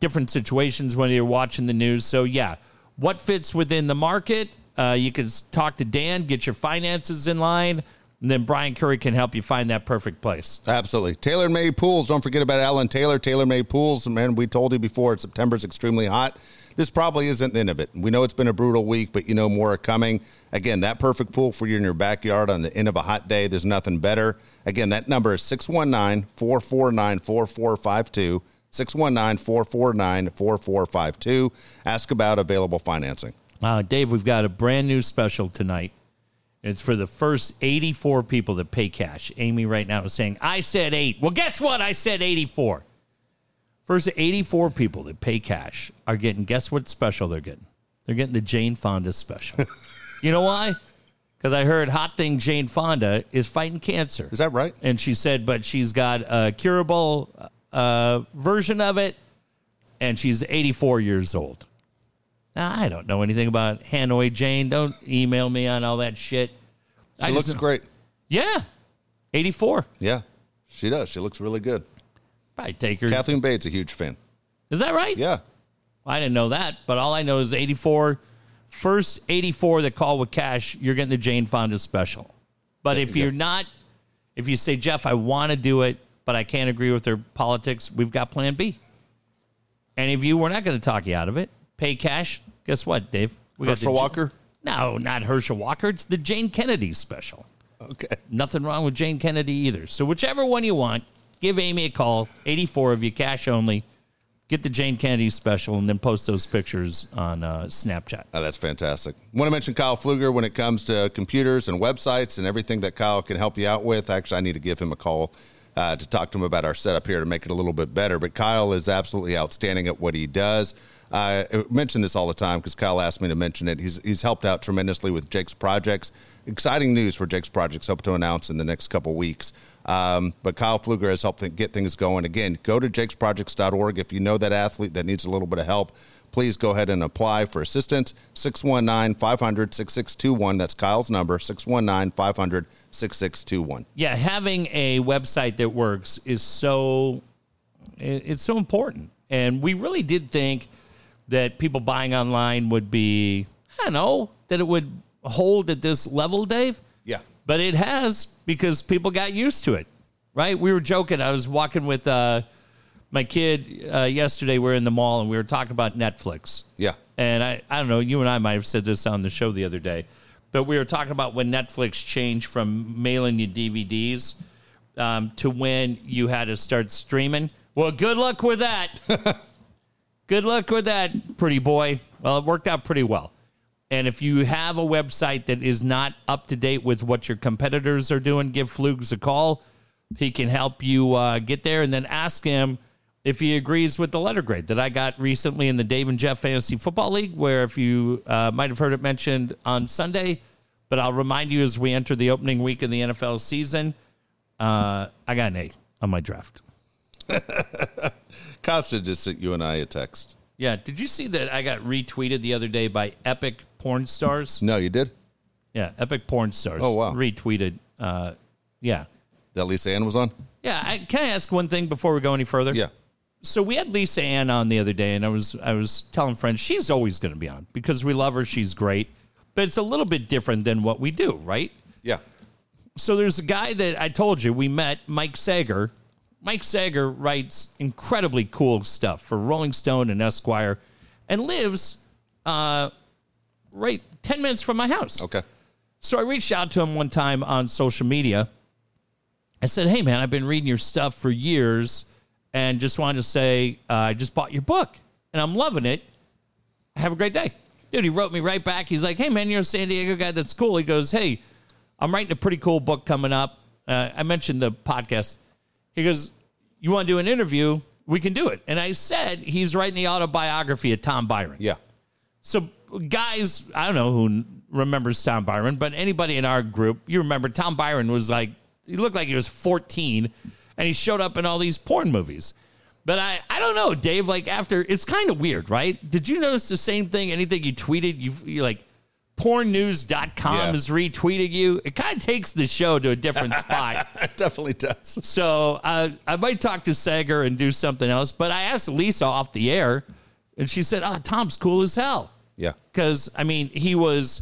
different situations when you're watching the news. So yeah, what fits within the market? Uh, you can talk to Dan, get your finances in line, then Brian Curry can help you find that perfect place. Absolutely. Taylor Made Pools. Don't forget about Alan Taylor. Taylor Made Pools. Man, we told you before, September's extremely hot. This probably isn't the end of it. We know it's been a brutal week, but you know more are coming. Again, that perfect pool for you in your backyard on the end of a hot day. There's nothing better. Again, that number is 619 449 4452. 619 449 4452. Ask about available financing. Uh, Dave, we've got a brand new special tonight. It's for the first 84 people that pay cash. Amy right now is saying, I said eight. Well, guess what? I said 84. First 84 people that pay cash are getting, guess what special they're getting? They're getting the Jane Fonda special. *laughs* you know why? Because I heard Hot Thing Jane Fonda is fighting cancer. Is that right? And she said, but she's got a curable uh, version of it, and she's 84 years old. Now, I don't know anything about Hanoi Jane. Don't email me on all that shit. She I looks just- great. Yeah, 84. Yeah, she does. She looks really good. Probably take her. Kathleen Bates, a huge fan. Is that right? Yeah. I didn't know that, but all I know is 84. First 84 that call with cash, you're getting the Jane Fonda special. But if you you're go. not, If you say, Jeff, I want to do it, but I can't agree with their politics, we've got plan B. Any of you, we're not going to talk you out of it. Pay cash. Guess what, Dave? We Herschel Walker? No, not Herschel Walker. It's the Jane Kennedy special. Okay. Nothing wrong with Jane Kennedy either. So whichever one you want, give Amy a call. 84 of you, cash only. Get the Jane Kennedy special and then post those pictures on uh, Snapchat. Oh, that's fantastic. Want to mention Kyle Pfluger when it comes to computers and websites and everything that Kyle can help you out with. Actually, I need to give him a call uh, to talk to him about our setup here to make it a little bit better. But Kyle is absolutely outstanding at what he does. Uh, I mention this all the time because Kyle asked me to mention it. He's, he's helped out tremendously with Jake's projects. Exciting news for Jake's projects. Hope to announce in the next couple weeks. Um, but Kyle Pfluger has helped get things going. Again, go to jakesprojects.org if you know that athlete that needs a little bit of help please go ahead and apply for assistance. 619 500 6621. That's Kyle's number 619 500 6621. Yeah, having a website that works is so it's so important. And we really did think that people buying online would be, I don't know, that it would hold at this level, Dave. Yeah. But it has because people got used to it, right? We were joking. I was walking with uh, my kid uh, yesterday. We are in the mall and we were talking about Netflix. Yeah. And I, I don't know, you and I might have said this on the show the other day, but we were talking about when Netflix changed from mailing you DVDs um, to when you had to start streaming. Well, good luck with that. *laughs* good luck with that, pretty boy. Well, it worked out pretty well. And if you have a website that is not up to date with what your competitors are doing, give Flugs a call. He can help you uh, get there and then ask him if he agrees with the letter grade that I got recently in the Dave and Jeff Fantasy Football League, where if you uh, might have heard it mentioned on Sunday, but I'll remind you as we enter the opening week of the NFL season, uh, I got an A on my draft. *laughs* Costa just sent you and I a text. Yeah. Did you see that I got retweeted the other day by Epic Porn Stars? No, you did? Yeah. Epic Porn Stars. Oh, wow. Retweeted. Uh, yeah. That Lisa Ann was on? Yeah. I, can I ask one thing before we go any further? Yeah. So we had Lisa Ann on the other day, and I was I was telling friends she's always going to be on because we love her. She's great, but it's a little bit different than what we do, right? Yeah. So there's a guy that I told you we met, Mike Sager, Mike Sager writes incredibly cool stuff for Rolling Stone and Esquire and lives uh, right 10 minutes from my house. Okay. So I reached out to him one time on social media. I said, Hey, man, I've been reading your stuff for years and just wanted to say, uh, I just bought your book and I'm loving it. Have a great day. Dude, he wrote me right back. He's like, Hey, man, you're a San Diego guy. That's cool. He goes, Hey, I'm writing a pretty cool book coming up. Uh, I mentioned the podcast. He goes, You want to do an interview? We can do it. And I said, He's writing the autobiography of Tom Byron. Yeah. So, guys, I don't know who remembers Tom Byron, but anybody in our group, you remember Tom Byron was like, he looked like he was 14 and he showed up in all these porn movies. But I, I don't know, Dave. Like after, it's kind of weird, right? Did you notice the same thing? Anything you tweeted, you you like pornnews.com yeah. is retweeting you. It kind of takes the show to a different *laughs* spot. it definitely does. So uh, I might talk to Sager and do something else. But I asked Lisa off the air, and she said, "Oh, Tom's cool as hell." Yeah, because I mean, he was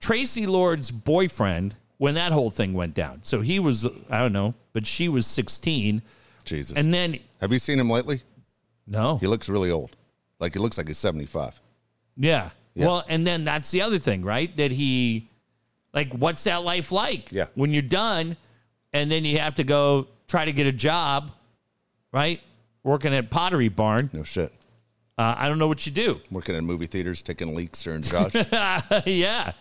Traci Lords' boyfriend when that whole thing went down. So he was, I don't know, but she was 16. Jesus. And then, have you seen him lately? No. He looks really old. Like he looks like he's 75. Yeah. Yeah. Well, and then that's the other thing, right? That he, like, what's that life like? Yeah. When you're done and then you have to go try to get a job, right? Working at Pottery Barn. No shit. Uh, I don't know what you do. Working in movie theaters, taking leaks during Josh. *laughs* yeah.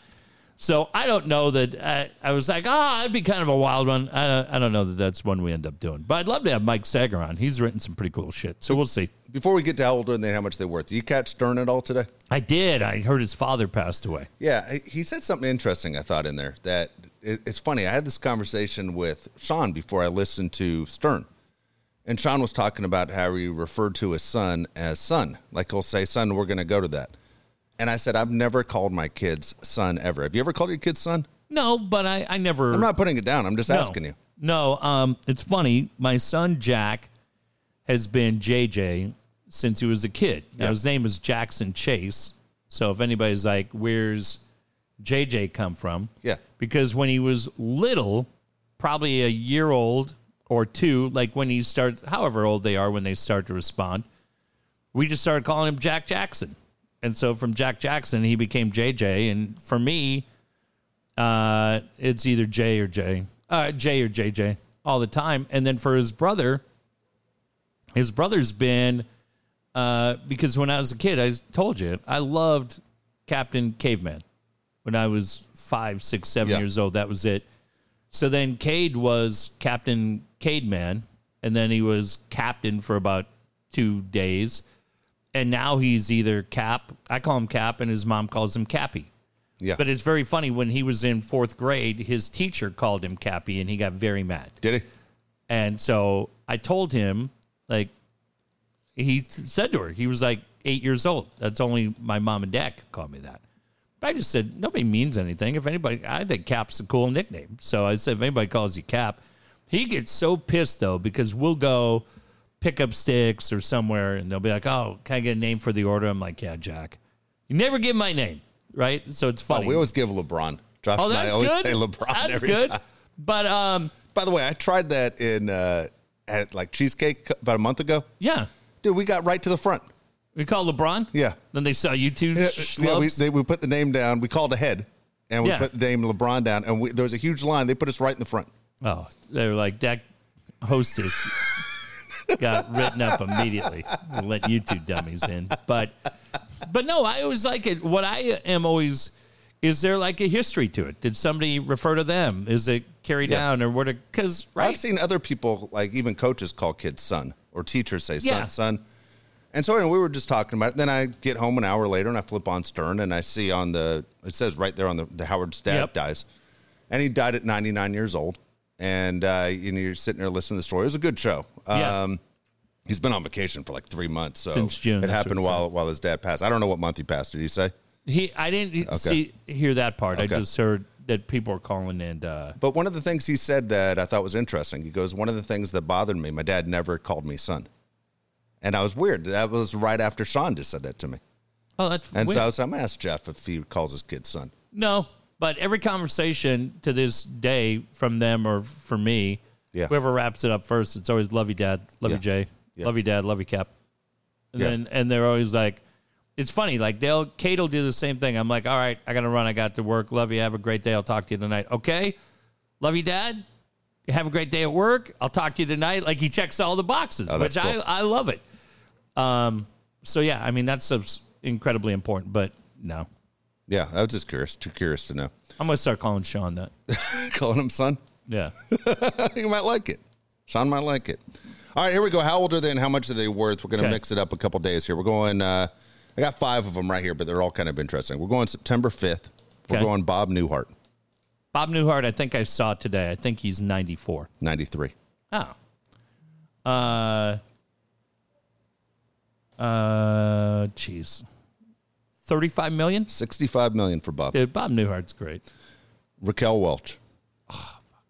So I don't know that I, I was like, oh, it'd be kind of a wild one. I, I don't know that that's one we end up doing. But I'd love to have Mike Sager on. He's written some pretty cool shit. So we'll see. Before we get to how old and how much they're worth, did you catch Stern at all today? I did. I heard his father passed away. Yeah, he said something interesting. I thought in there that it, it's funny. I had this conversation with Sean before I listened to Stern, and Sean was talking about how he referred to his son as son. Like he'll say, "Son, we're going to go to that." And I said, I've never called my kids son ever. Have you ever called your kids son? No, but I, I never. I'm not putting it down. I'm just no, asking you. No, um, it's funny. My son Jack has been JJ since he was a kid. Now yeah. his name is Jackson Chase. So if anybody's like, "Where's JJ come from?" Yeah, because when he was little, probably a year old or two, like when he starts, however old they are when they start to respond, we just started calling him Jack Jackson. And so from Jack Jackson, he became JJ. And for me, uh, it's either J or J, uh, J or JJ all the time. And then for his brother, his brother's been uh, because when I was a kid, I told you I loved Captain Caveman. When I was five, six, seven Yeah. years old, that was it. So then Cade was Captain Cademan, and then he was captain for about two days, and now he's either Cap. I call him Cap, and his mom calls him Cappy. Yeah. But it's very funny when he was in fourth grade, his teacher called him Cappy, and he got very mad. Did he? And so I told him, like, he said to her, he was like eight years old. That's only my mom and dad could call me that. But I just said, nobody means anything. If anybody, I think Cap's a cool nickname. So I said, if anybody calls you Cap, he gets so pissed though, because we'll go pick up sticks or somewhere and they'll be like, oh, can I get a name for the order? I'm like, yeah, Jack. You never give my name, right? So it's Oh, funny. we always give LeBron. Josh oh, and I that's always good. say LeBron that's every good. time. But um, By the way, I tried that in uh, at like cheesecake about a month ago. yeah, Dude, we got right to the front. we called LeBron. Yeah. Then they saw you two Yeah, yeah, we, they, we put the name down. We called ahead, and we Yeah. put the name LeBron down. And we, there was a huge line. They put us right in the front. oh, they were like that hostess got written up immediately. We'll let you two dummies in, but but no, I always like it. What I am always is there like a history to it? Did somebody refer to them? Is it carried Yeah. down or what? Because I've seen other people, like even coaches, call kids son or teachers say son, Yeah. son. And so anyway, we were just talking about it. Then I get home an hour later and I flip on Stern and I see on the it says right there on the, the Howard's dad Yep. dies, and he died at 99 years old. And uh, you know, you're sitting there listening to the story. It was a good show. Yeah. Um, he's been on vacation for like three months, so Since June, it that's what happened it while while his dad passed. I don't know what month he passed. Did he say? he I didn't see hear that part. I just heard that people were calling and uh, But one of the things he said that I thought was interesting, he goes, One of the things that bothered me, my dad never called me son. And I was weird. That was right after Sean just said that to me. oh, that's And weird. so I was, I'm going to ask Jeff if he calls his kid son. No, but every conversation to this day from them or for me, Yeah. whoever wraps it up first, it's always love you, dad, love Yeah. you, Jay, Yeah. love you, dad, love you, Cap. And then and they're always like, it's funny. Like they'll Cade will do the same thing. I'm like, all right, I got to run. I got to work. Love you. Have a great day. I'll talk to you tonight. Okay, love you, dad. Have a great day at work. I'll talk to you tonight. Like he checks all the boxes, Oh, which cool. I I love it. Um. So yeah, I mean that's incredibly important. But no, Yeah, I was just curious, too curious to know. I'm gonna start calling Sean that. *laughs* calling him son? Yeah. *laughs* you might like it. Sean might like it. All right, here we go. How old are they and how much are they worth? We're going to Okay. mix it up a couple days here. We're going, uh, I got five of them right here, but they're all kind of interesting. We're going September 5th. We're Okay. going Bob Newhart, Bob Newhart, I think I saw today. I think he's 94. 93. Oh. Uh, uh, jeez. 35 million? 65 million for Bob. Dude, Bob Newhart's great. Raquel Welch. Oh, fuck.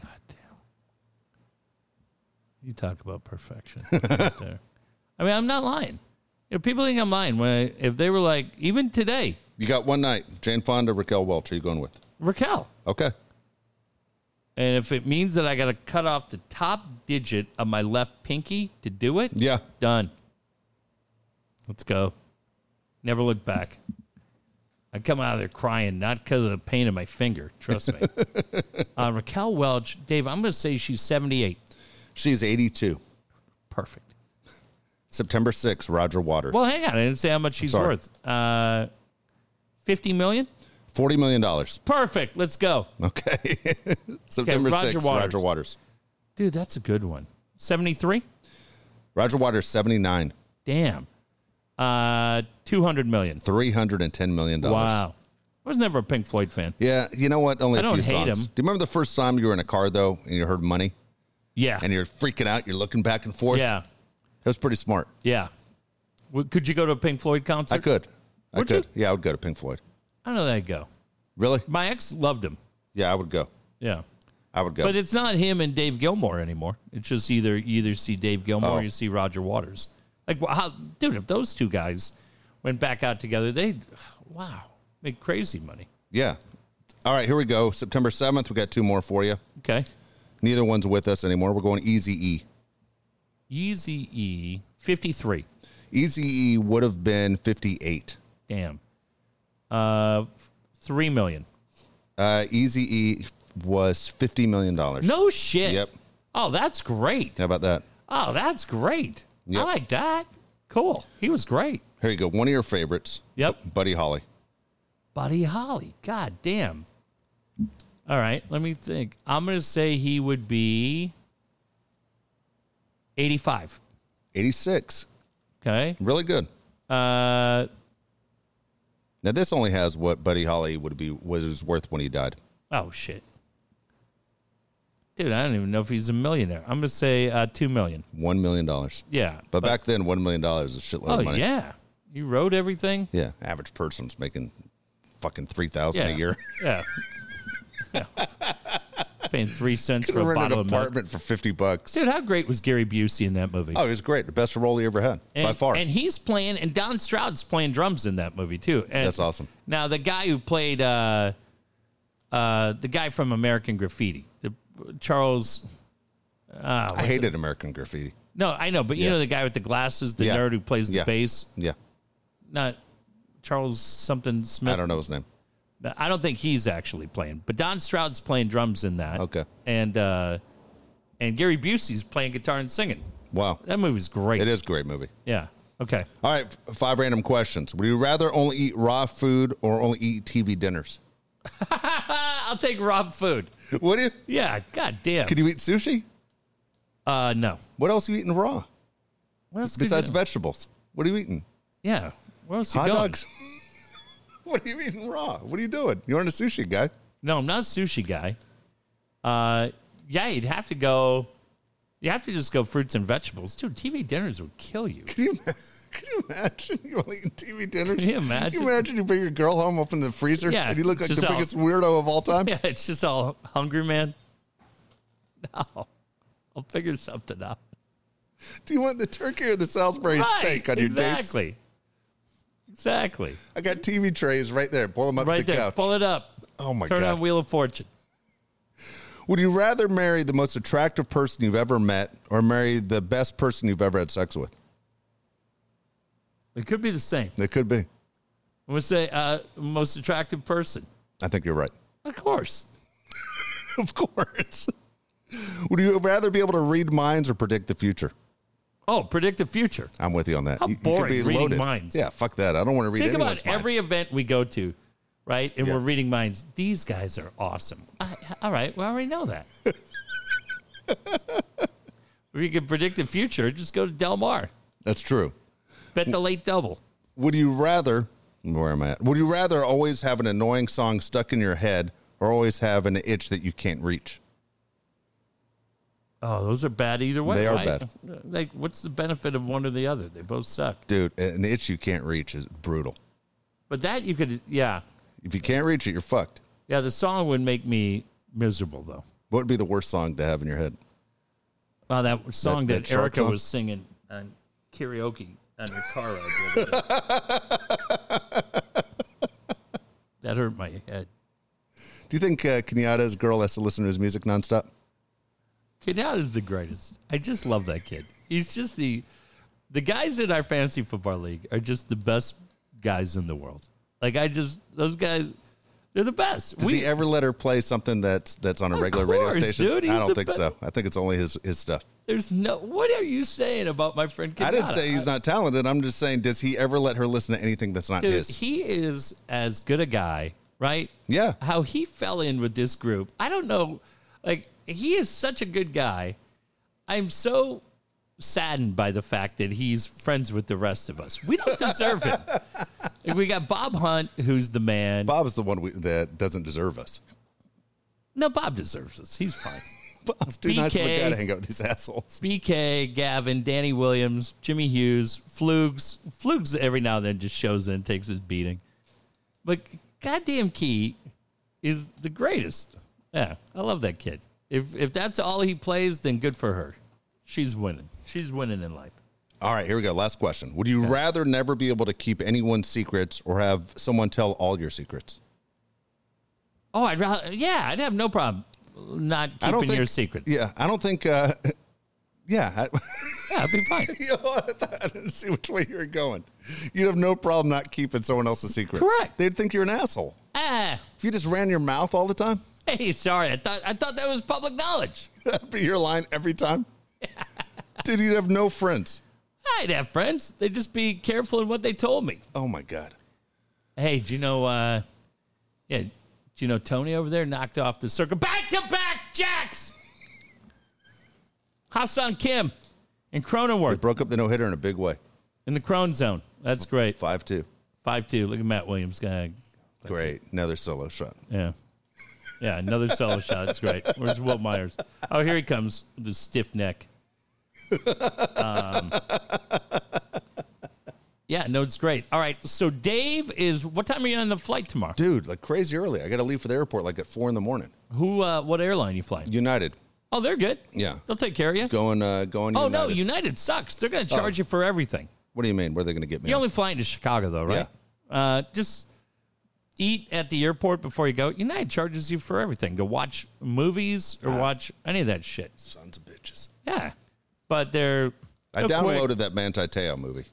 God damn. You talk about perfection. *laughs* right there. I mean, I'm not lying. You know, people think I'm lying when I, if they were like, even today, You got one night. Jane Fonda, Raquel Welch. Are you going with? Raquel. Okay. And if it means that I got to cut off the top digit of my left pinky to do it, Yeah. Done. Let's go. Never look back. I come out of there crying, not because of the pain in my finger. Trust me. *laughs* uh, Raquel Welch, Dave, I'm going to say she's 78. She's 82. Perfect. September 6th, Roger Waters. Well, hang on. I didn't say how much she's Sorry. worth. Uh, 50 million? $40 million. Perfect. Let's go. Okay. *laughs* September Roger 6th, Waters. Roger Waters. Dude, that's a good one. 73? Roger Waters, 79. Damn. Uh, 200 million. $310 million. Wow. I was never a Pink Floyd fan. Yeah, you know what? Only I a don't few hate songs. him. Do you remember the first time you were in a car though, and you heard money, Yeah. and you're freaking out? You're looking back and forth. yeah. that was pretty smart. Yeah. W- Could you go to a Pink Floyd concert? I could. I Would could. you? Yeah, I would go to Pink Floyd. I don't know that I'd go. Really? My ex loved him. Yeah, I would go. Yeah. I would go. But it's not him and Dave Gilmour anymore. It's just either you either see Dave Gilmour Oh. or you see Roger Waters. Like, how, dude, if those two guys went back out together, they'd, wow, make crazy money. yeah, All right, here we go. September 7th, we got two more for you. Okay. Neither one's with us anymore. We're going Easy E. Easy E, 53. Easy E would have been 58. Damn. Uh, 3 million. Uh, Easy E was $50 million. No shit. Yep. Oh, that's great. How about that? Oh, that's great. Yep. I like that. Cool. He was great. Here you go. One of your favorites. Yep. Buddy Holly. Buddy Holly. God damn. All right, let me think. I'm going to say he would be 85. 86. Okay. Really good. Uh, Now this only has what Buddy Holly would be was worth when he died. oh, shit. Dude, I don't even know if he's a millionaire. I'm going to say uh, 2 million. One million dollars. Yeah. But, back then, one million dollars is a shitload Oh, of money. yeah. You wrote everything? Yeah. Average person's making fucking three thousand Yeah. a year. *laughs* Yeah. yeah. Paying three cents for a rent an bottle of milk. apartment for fifty bucks. Dude, how great was Gary Busey in that movie? Oh, he was great. The best role he ever had and, by far. And he's playing, and Don Stroud's playing drums in that movie too. And That's awesome. Now the guy who played uh, uh, the guy from American Graffiti, Charles. Uh, I hated American Graffiti. no, I know, but you Yeah. know the guy with the glasses, the Yeah. nerd who plays the Yeah. bass, Yeah, not Charles something Smith. I don't know his name. I don't think he's actually playing, but Don Stroud's playing drums in that. Okay. and uh, and Gary Busey's playing guitar and singing. Wow, That movie's great. it is a great movie. Yeah. Okay. All right, five random questions. Would you rather only eat raw food or only eat TV dinners? *laughs* I'll take Rob food. Would you? Yeah. God damn. Could you eat sushi? Uh, no. What else are you eating raw What else could besides you- vegetables? What are you eating? Yeah. Where else you Hot going? dogs. *laughs* what are you eating raw? What are you doing? You aren't a sushi guy. No, I'm not a sushi guy. Uh, yeah, you'd have to go. You have to just go fruits and vegetables, dude. TV dinners would kill you. Can you, *laughs* can you imagine you only eating TV dinners? Can you imagine? Can you imagine you bring your girl home, open the freezer, Yeah, and you look like the all- biggest weirdo of all time? *laughs* Yeah, it's just all hungry, man. *laughs* No, I'll figure something out. Do you want the turkey or the Salisbury steak on your dates? exactly. Exactly. I got TV trays right there. Pull them up Right the there. couch. Pull it up. Oh my Turn god! Turn on Wheel of Fortune. Would you rather marry the most attractive person you've ever met, or marry the best person you've ever had sex with? It could be the same. It could be. I'm gonna say uh, most attractive person. I think you're right. Of course. *laughs* of course. Would you rather be able to read minds or predict the future? Oh, predict the future. I'm with you on that. How You- you could boring be reading loaded. minds. Yeah, fuck that. I don't want to read minds. Think about mind. every event we go to, right? And Yeah. we're reading minds. These guys are awesome. I, all right, we already know that. *laughs* if you can predict the future, just go to Del Mar. That's true. Bet the late double. Would you rather? Where am I at? Would you rather always have an annoying song stuck in your head, or always have an itch that you can't reach? Oh, those are bad either way. They are right? bad. Like, what's the benefit of one or the other? They both suck. Dude, an itch you can't reach is brutal. But that you could, yeah, If you can't reach it, you're fucked. yeah. The song would make me miserable though. What would be the worst song to have in your head? Oh, that song That- that, that Erica song? was singing on karaoke on your car ride. the other day. *laughs* that hurt my head. Do you think uh, Kenyatta's girl has to listen to his music nonstop? Kenyatta is the greatest. I just love that kid. He's just the the guys in our fantasy football league are just the best guys in the world. Like I just those guys, they're the best. Does he ever let her play something that's that's on a regular radio station? dude. I don't think be- so. I think it's only his his stuff. There's no. What are you saying about my friend Kenyatta? I didn't say he's not talented. I'm just saying, does he ever let her listen to anything that's not Dude, his? he is as good a guy, right? Yeah. How he fell in with this group. I don't know. Like, he is such a good guy. I'm so saddened by the fact that he's friends with the rest of us. We don't deserve him. Like, *laughs* we got Bob Hunt, who's the man. Bob's the one we, that doesn't deserve us. no, Bob deserves us. He's fine. *laughs* Bob's too nice of a guy to hang out with these assholes. BK, Gavin, Danny Williams, Jimmy Hughes, Flugs. Flugs every now and then just shows in, takes his beating. But goddamn Key is the greatest. Yeah, I love that kid. If if that's all he plays, then good for her. She's winning. She's winning in life. All right, here we go. Last question. Would you rather never be able to keep anyone's secrets or have someone tell all your secrets? Oh, I'd rather. Yeah, I'd have no problem not I don't keeping think your secret. Yeah, I don't think. Uh, *laughs* yeah, I, *laughs* Yeah, it'd be fine. you know, I, thought- *laughs* I didn't see which way you were going. You'd have no problem not keeping someone else's secret. Correct. They'd think you're an asshole ah, if you just ran your mouth all the time. hey, sorry. I thought I thought that was public knowledge. That'd be your line every time. *laughs* Dude, you'd have no friends. I'd have friends. They'd just be careful in what they told me. Oh my god. Hey, do you know? uh Yeah, do you know Tony over there knocked off the circle back to back jacks? Ha-Seong Kim and Cronenworth Broke up the no hitter in a big way. in the Crone zone. That's great. Five two. Five two. Look at Matt Williams. Guy. Great. Another solo shot. Yeah. Yeah, another solo shot. It's great. Where's Wil Myers? Oh, here he comes with his stiff neck. Um, yeah, no, it's great. All right, so Dave is. What time are you on the flight tomorrow? Dude, like crazy early. I got to leave for the airport like at four in the morning. Who? Uh, what airline you flying? United. Oh, they're good. Yeah. they'll take care of you. Going, uh, going. Oh no, United. United sucks. They're going to charge you for everything. What do you mean? Where are they going to get me? You're only flying to Chicago though, right? Yeah. Uh, just eat at the airport before you go. United charges you for everything. Go watch movies or watch any of that shit. Sons of bitches. Yeah, but they're. I they're quick. downloaded that Manti Te'o movie.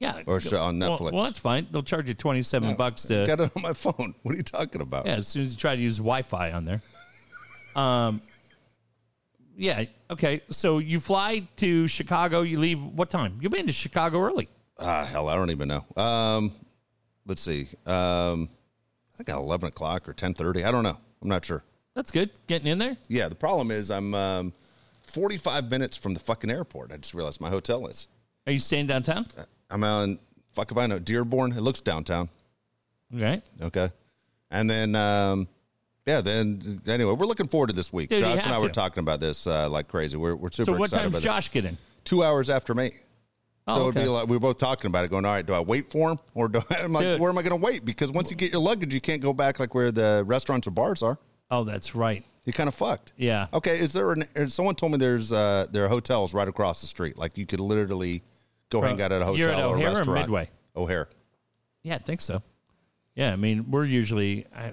Yeah, or show on Well- Netflix. Well, that's fine. They'll charge you twenty seven bucks to. Got it on my phone. *laughs* What are you talking about? Yeah, as soon as you try to use Wi-Fi on there. Um. Yeah. Okay. So you fly to Chicago. You leave what time? You'll be into Chicago early. Ah, hell, I don't even know. Um, let's see. Um, I think at eleven o'clock or ten thirty. I don't know. I'm not sure. That's good. Getting in there. Yeah, the problem is I'm um, 45 minutes from the fucking airport. I just realized my hotel is. Are you staying downtown? I'm on fuck if I know Dearborn. It looks downtown. Okay. Okay, and then um, yeah, then anyway, we're looking forward to this week. Dude, Josh and I have were talking about this uh, like crazy. We're we're super So what excited time's Josh get in? Two hours after me. Oh, so it'd be like we were both talking about it, going, all right, do I wait for him or do I, *laughs* I'm like, Dude. where am I going to wait? Because once you get your luggage, you can't go back like where the restaurants or bars are. Oh, that's right. You're kind of fucked. Yeah. Okay. Is there an? Someone told me there's uh there are hotels right across the street. Like you could literally go hang out at a hotel You're at or a O'Hare or restaurant. Midway? O'Hare. Yeah, I think so. Yeah, I mean, we're usually. I,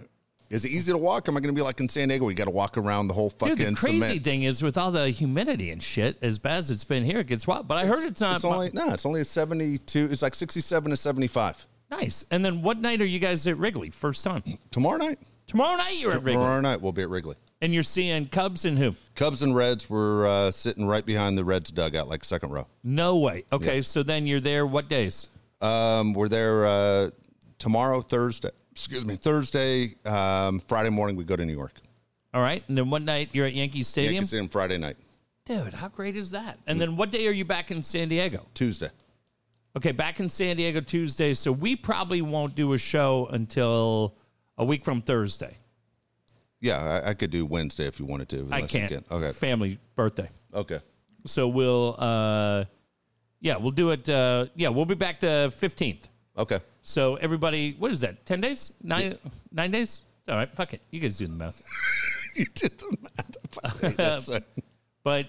Is it easy to walk? Am I going to be like in San Diego? We got to walk around the whole fucking dude, the crazy cement. thing is with all the humidity and shit, as bad as it's been here, it gets wild. But I heard it's not It's only no. It's only a seventy-two. It's like sixty-seven to seventy-five nice. And then what night are you guys at Wrigley? First time tomorrow night. tomorrow night. You're at Wrigley, Tomorrow night we'll be at Wrigley. and you're seeing Cubs and who? Cubs and Reds were uh, sitting right behind the Reds dugout, like second row. No way. Okay, Yeah. so then you're there. What days? Um, we're there uh, tomorrow, Thursday. Excuse me, Thursday, um, Friday morning. We go to New York. All right, and then one night you're at Yankee Stadium? Yankee Stadium Friday night, Dude, how great is that? And then what day are you back in San Diego? Tuesday. Okay, back in San Diego Tuesday. So we probably won't do a show until a week from Thursday. Yeah, I, I could do Wednesday if you wanted to. I can't. can. Okay. Family birthday. Okay. So we'll, uh, yeah, we'll do it. Uh, yeah, we'll be back to 15th. Okay. So everybody, what is that? 10 days? Nine, nine days? All right, fuck it. You guys do the math. *laughs* you did the math. *laughs* It. *laughs* But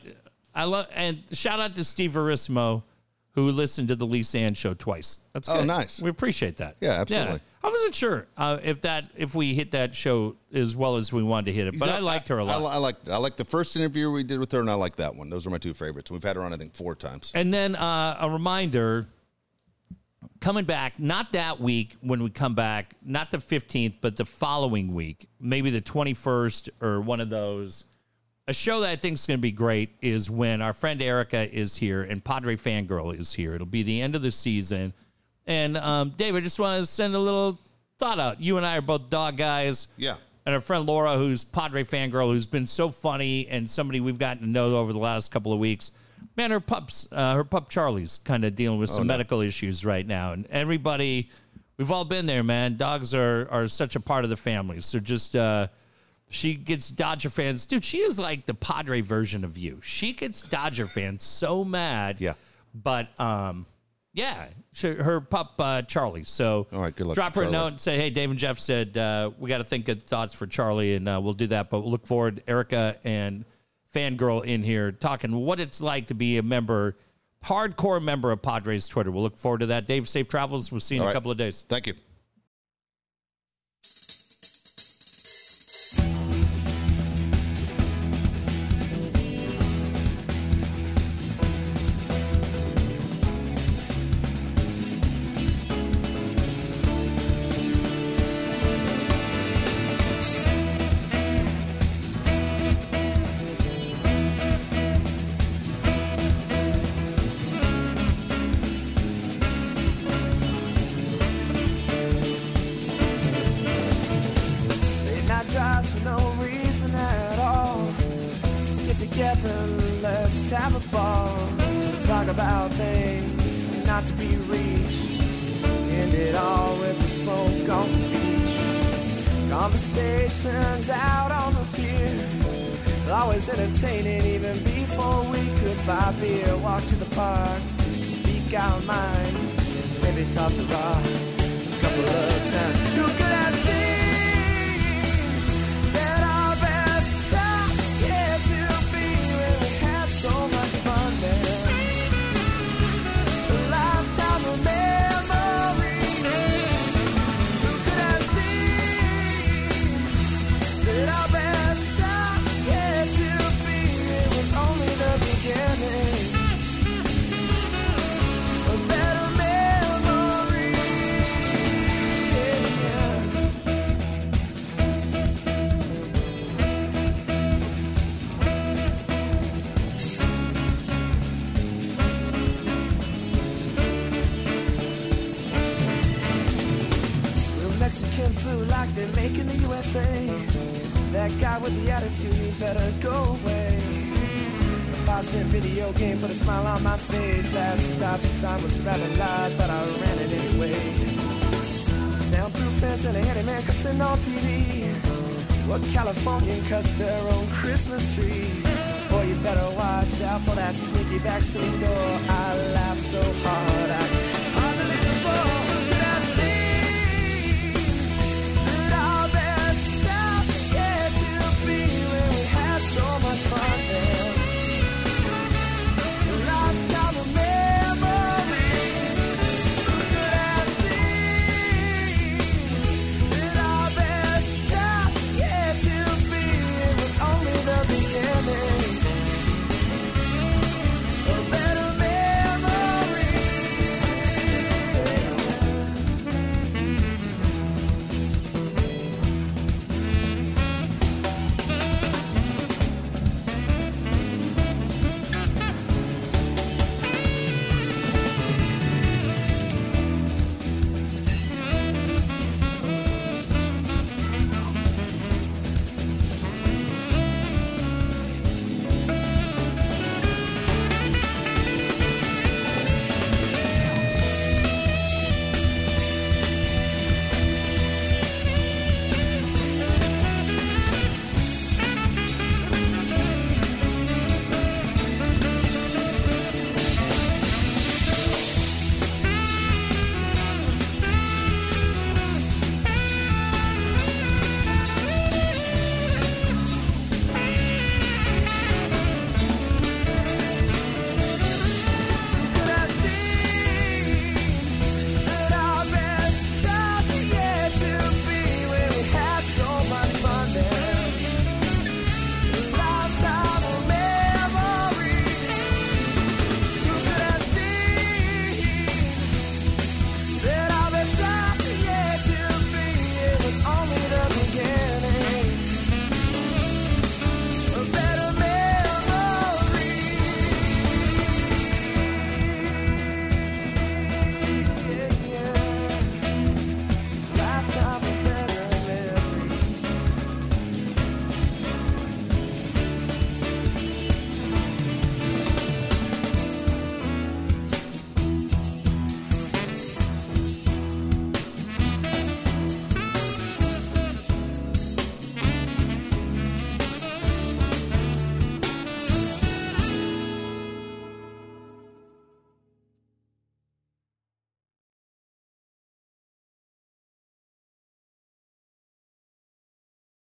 I love, and shout out to Steve Verismo, who listened to the Lisa Ann show twice. That's Oh, good. nice. We appreciate that. Yeah, absolutely. I wasn't sure uh, if that if we hit that show as well as we wanted to hit it, but I liked her a lot. I, I liked. I liked the first interview we did with her, and I like that one. Those are my two favorites. We've had her on, I think, four times. And then uh, a reminder coming back, not that week when we come back, not the 15th, but the following week, maybe the 21st or one of those. A show that I think is going to be great is when our friend Erica is here and Padre Fangirl is here. It'll be the end of the season. And um, Dave, I just want to send a little thought out. You and I are both dog guys. Yeah. And our friend Laura, who's Padre fangirl, who's been so funny and somebody we've gotten to know over the last couple of weeks. Man, her pups, uh, her pup Charlie's kind of dealing with some Oh, no. medical issues right now, and everybody, we've all been there, man. Dogs are are such a part of the family. So just, uh, she gets Dodger fans, dude. She is like the Padre version of you. She gets Dodger fans so mad. Yeah. But um, yeah, she, her pup uh, Charlie. So All right, good luck Drop her a note and say, hey, Dave and Jeff said uh, we got to think good thoughts for Charlie, and uh, we'll do that. But we'll look forward, Erica and Fangirl in here talking what it's like to be a member, hardcore member of Padres Twitter. We'll look forward to that. Dave, safe travels. We'll see you in All a right. couple of days. Thank you. Conversations out on the pier. Always entertaining even before we could buy beer. Walk to the park, to speak our minds. Maybe toss the rock a couple of times. You could have like they make in the USA. That guy with the attitude, he better go away. A five cent video game put a smile on my face. That stop sign was rather large, but I ran it anyway. Soundproof fence and a handyman cussing on TV. What Californian cuts their own Christmas tree? Boy, you better watch out for that sneaky back screen door. I laughed so hard I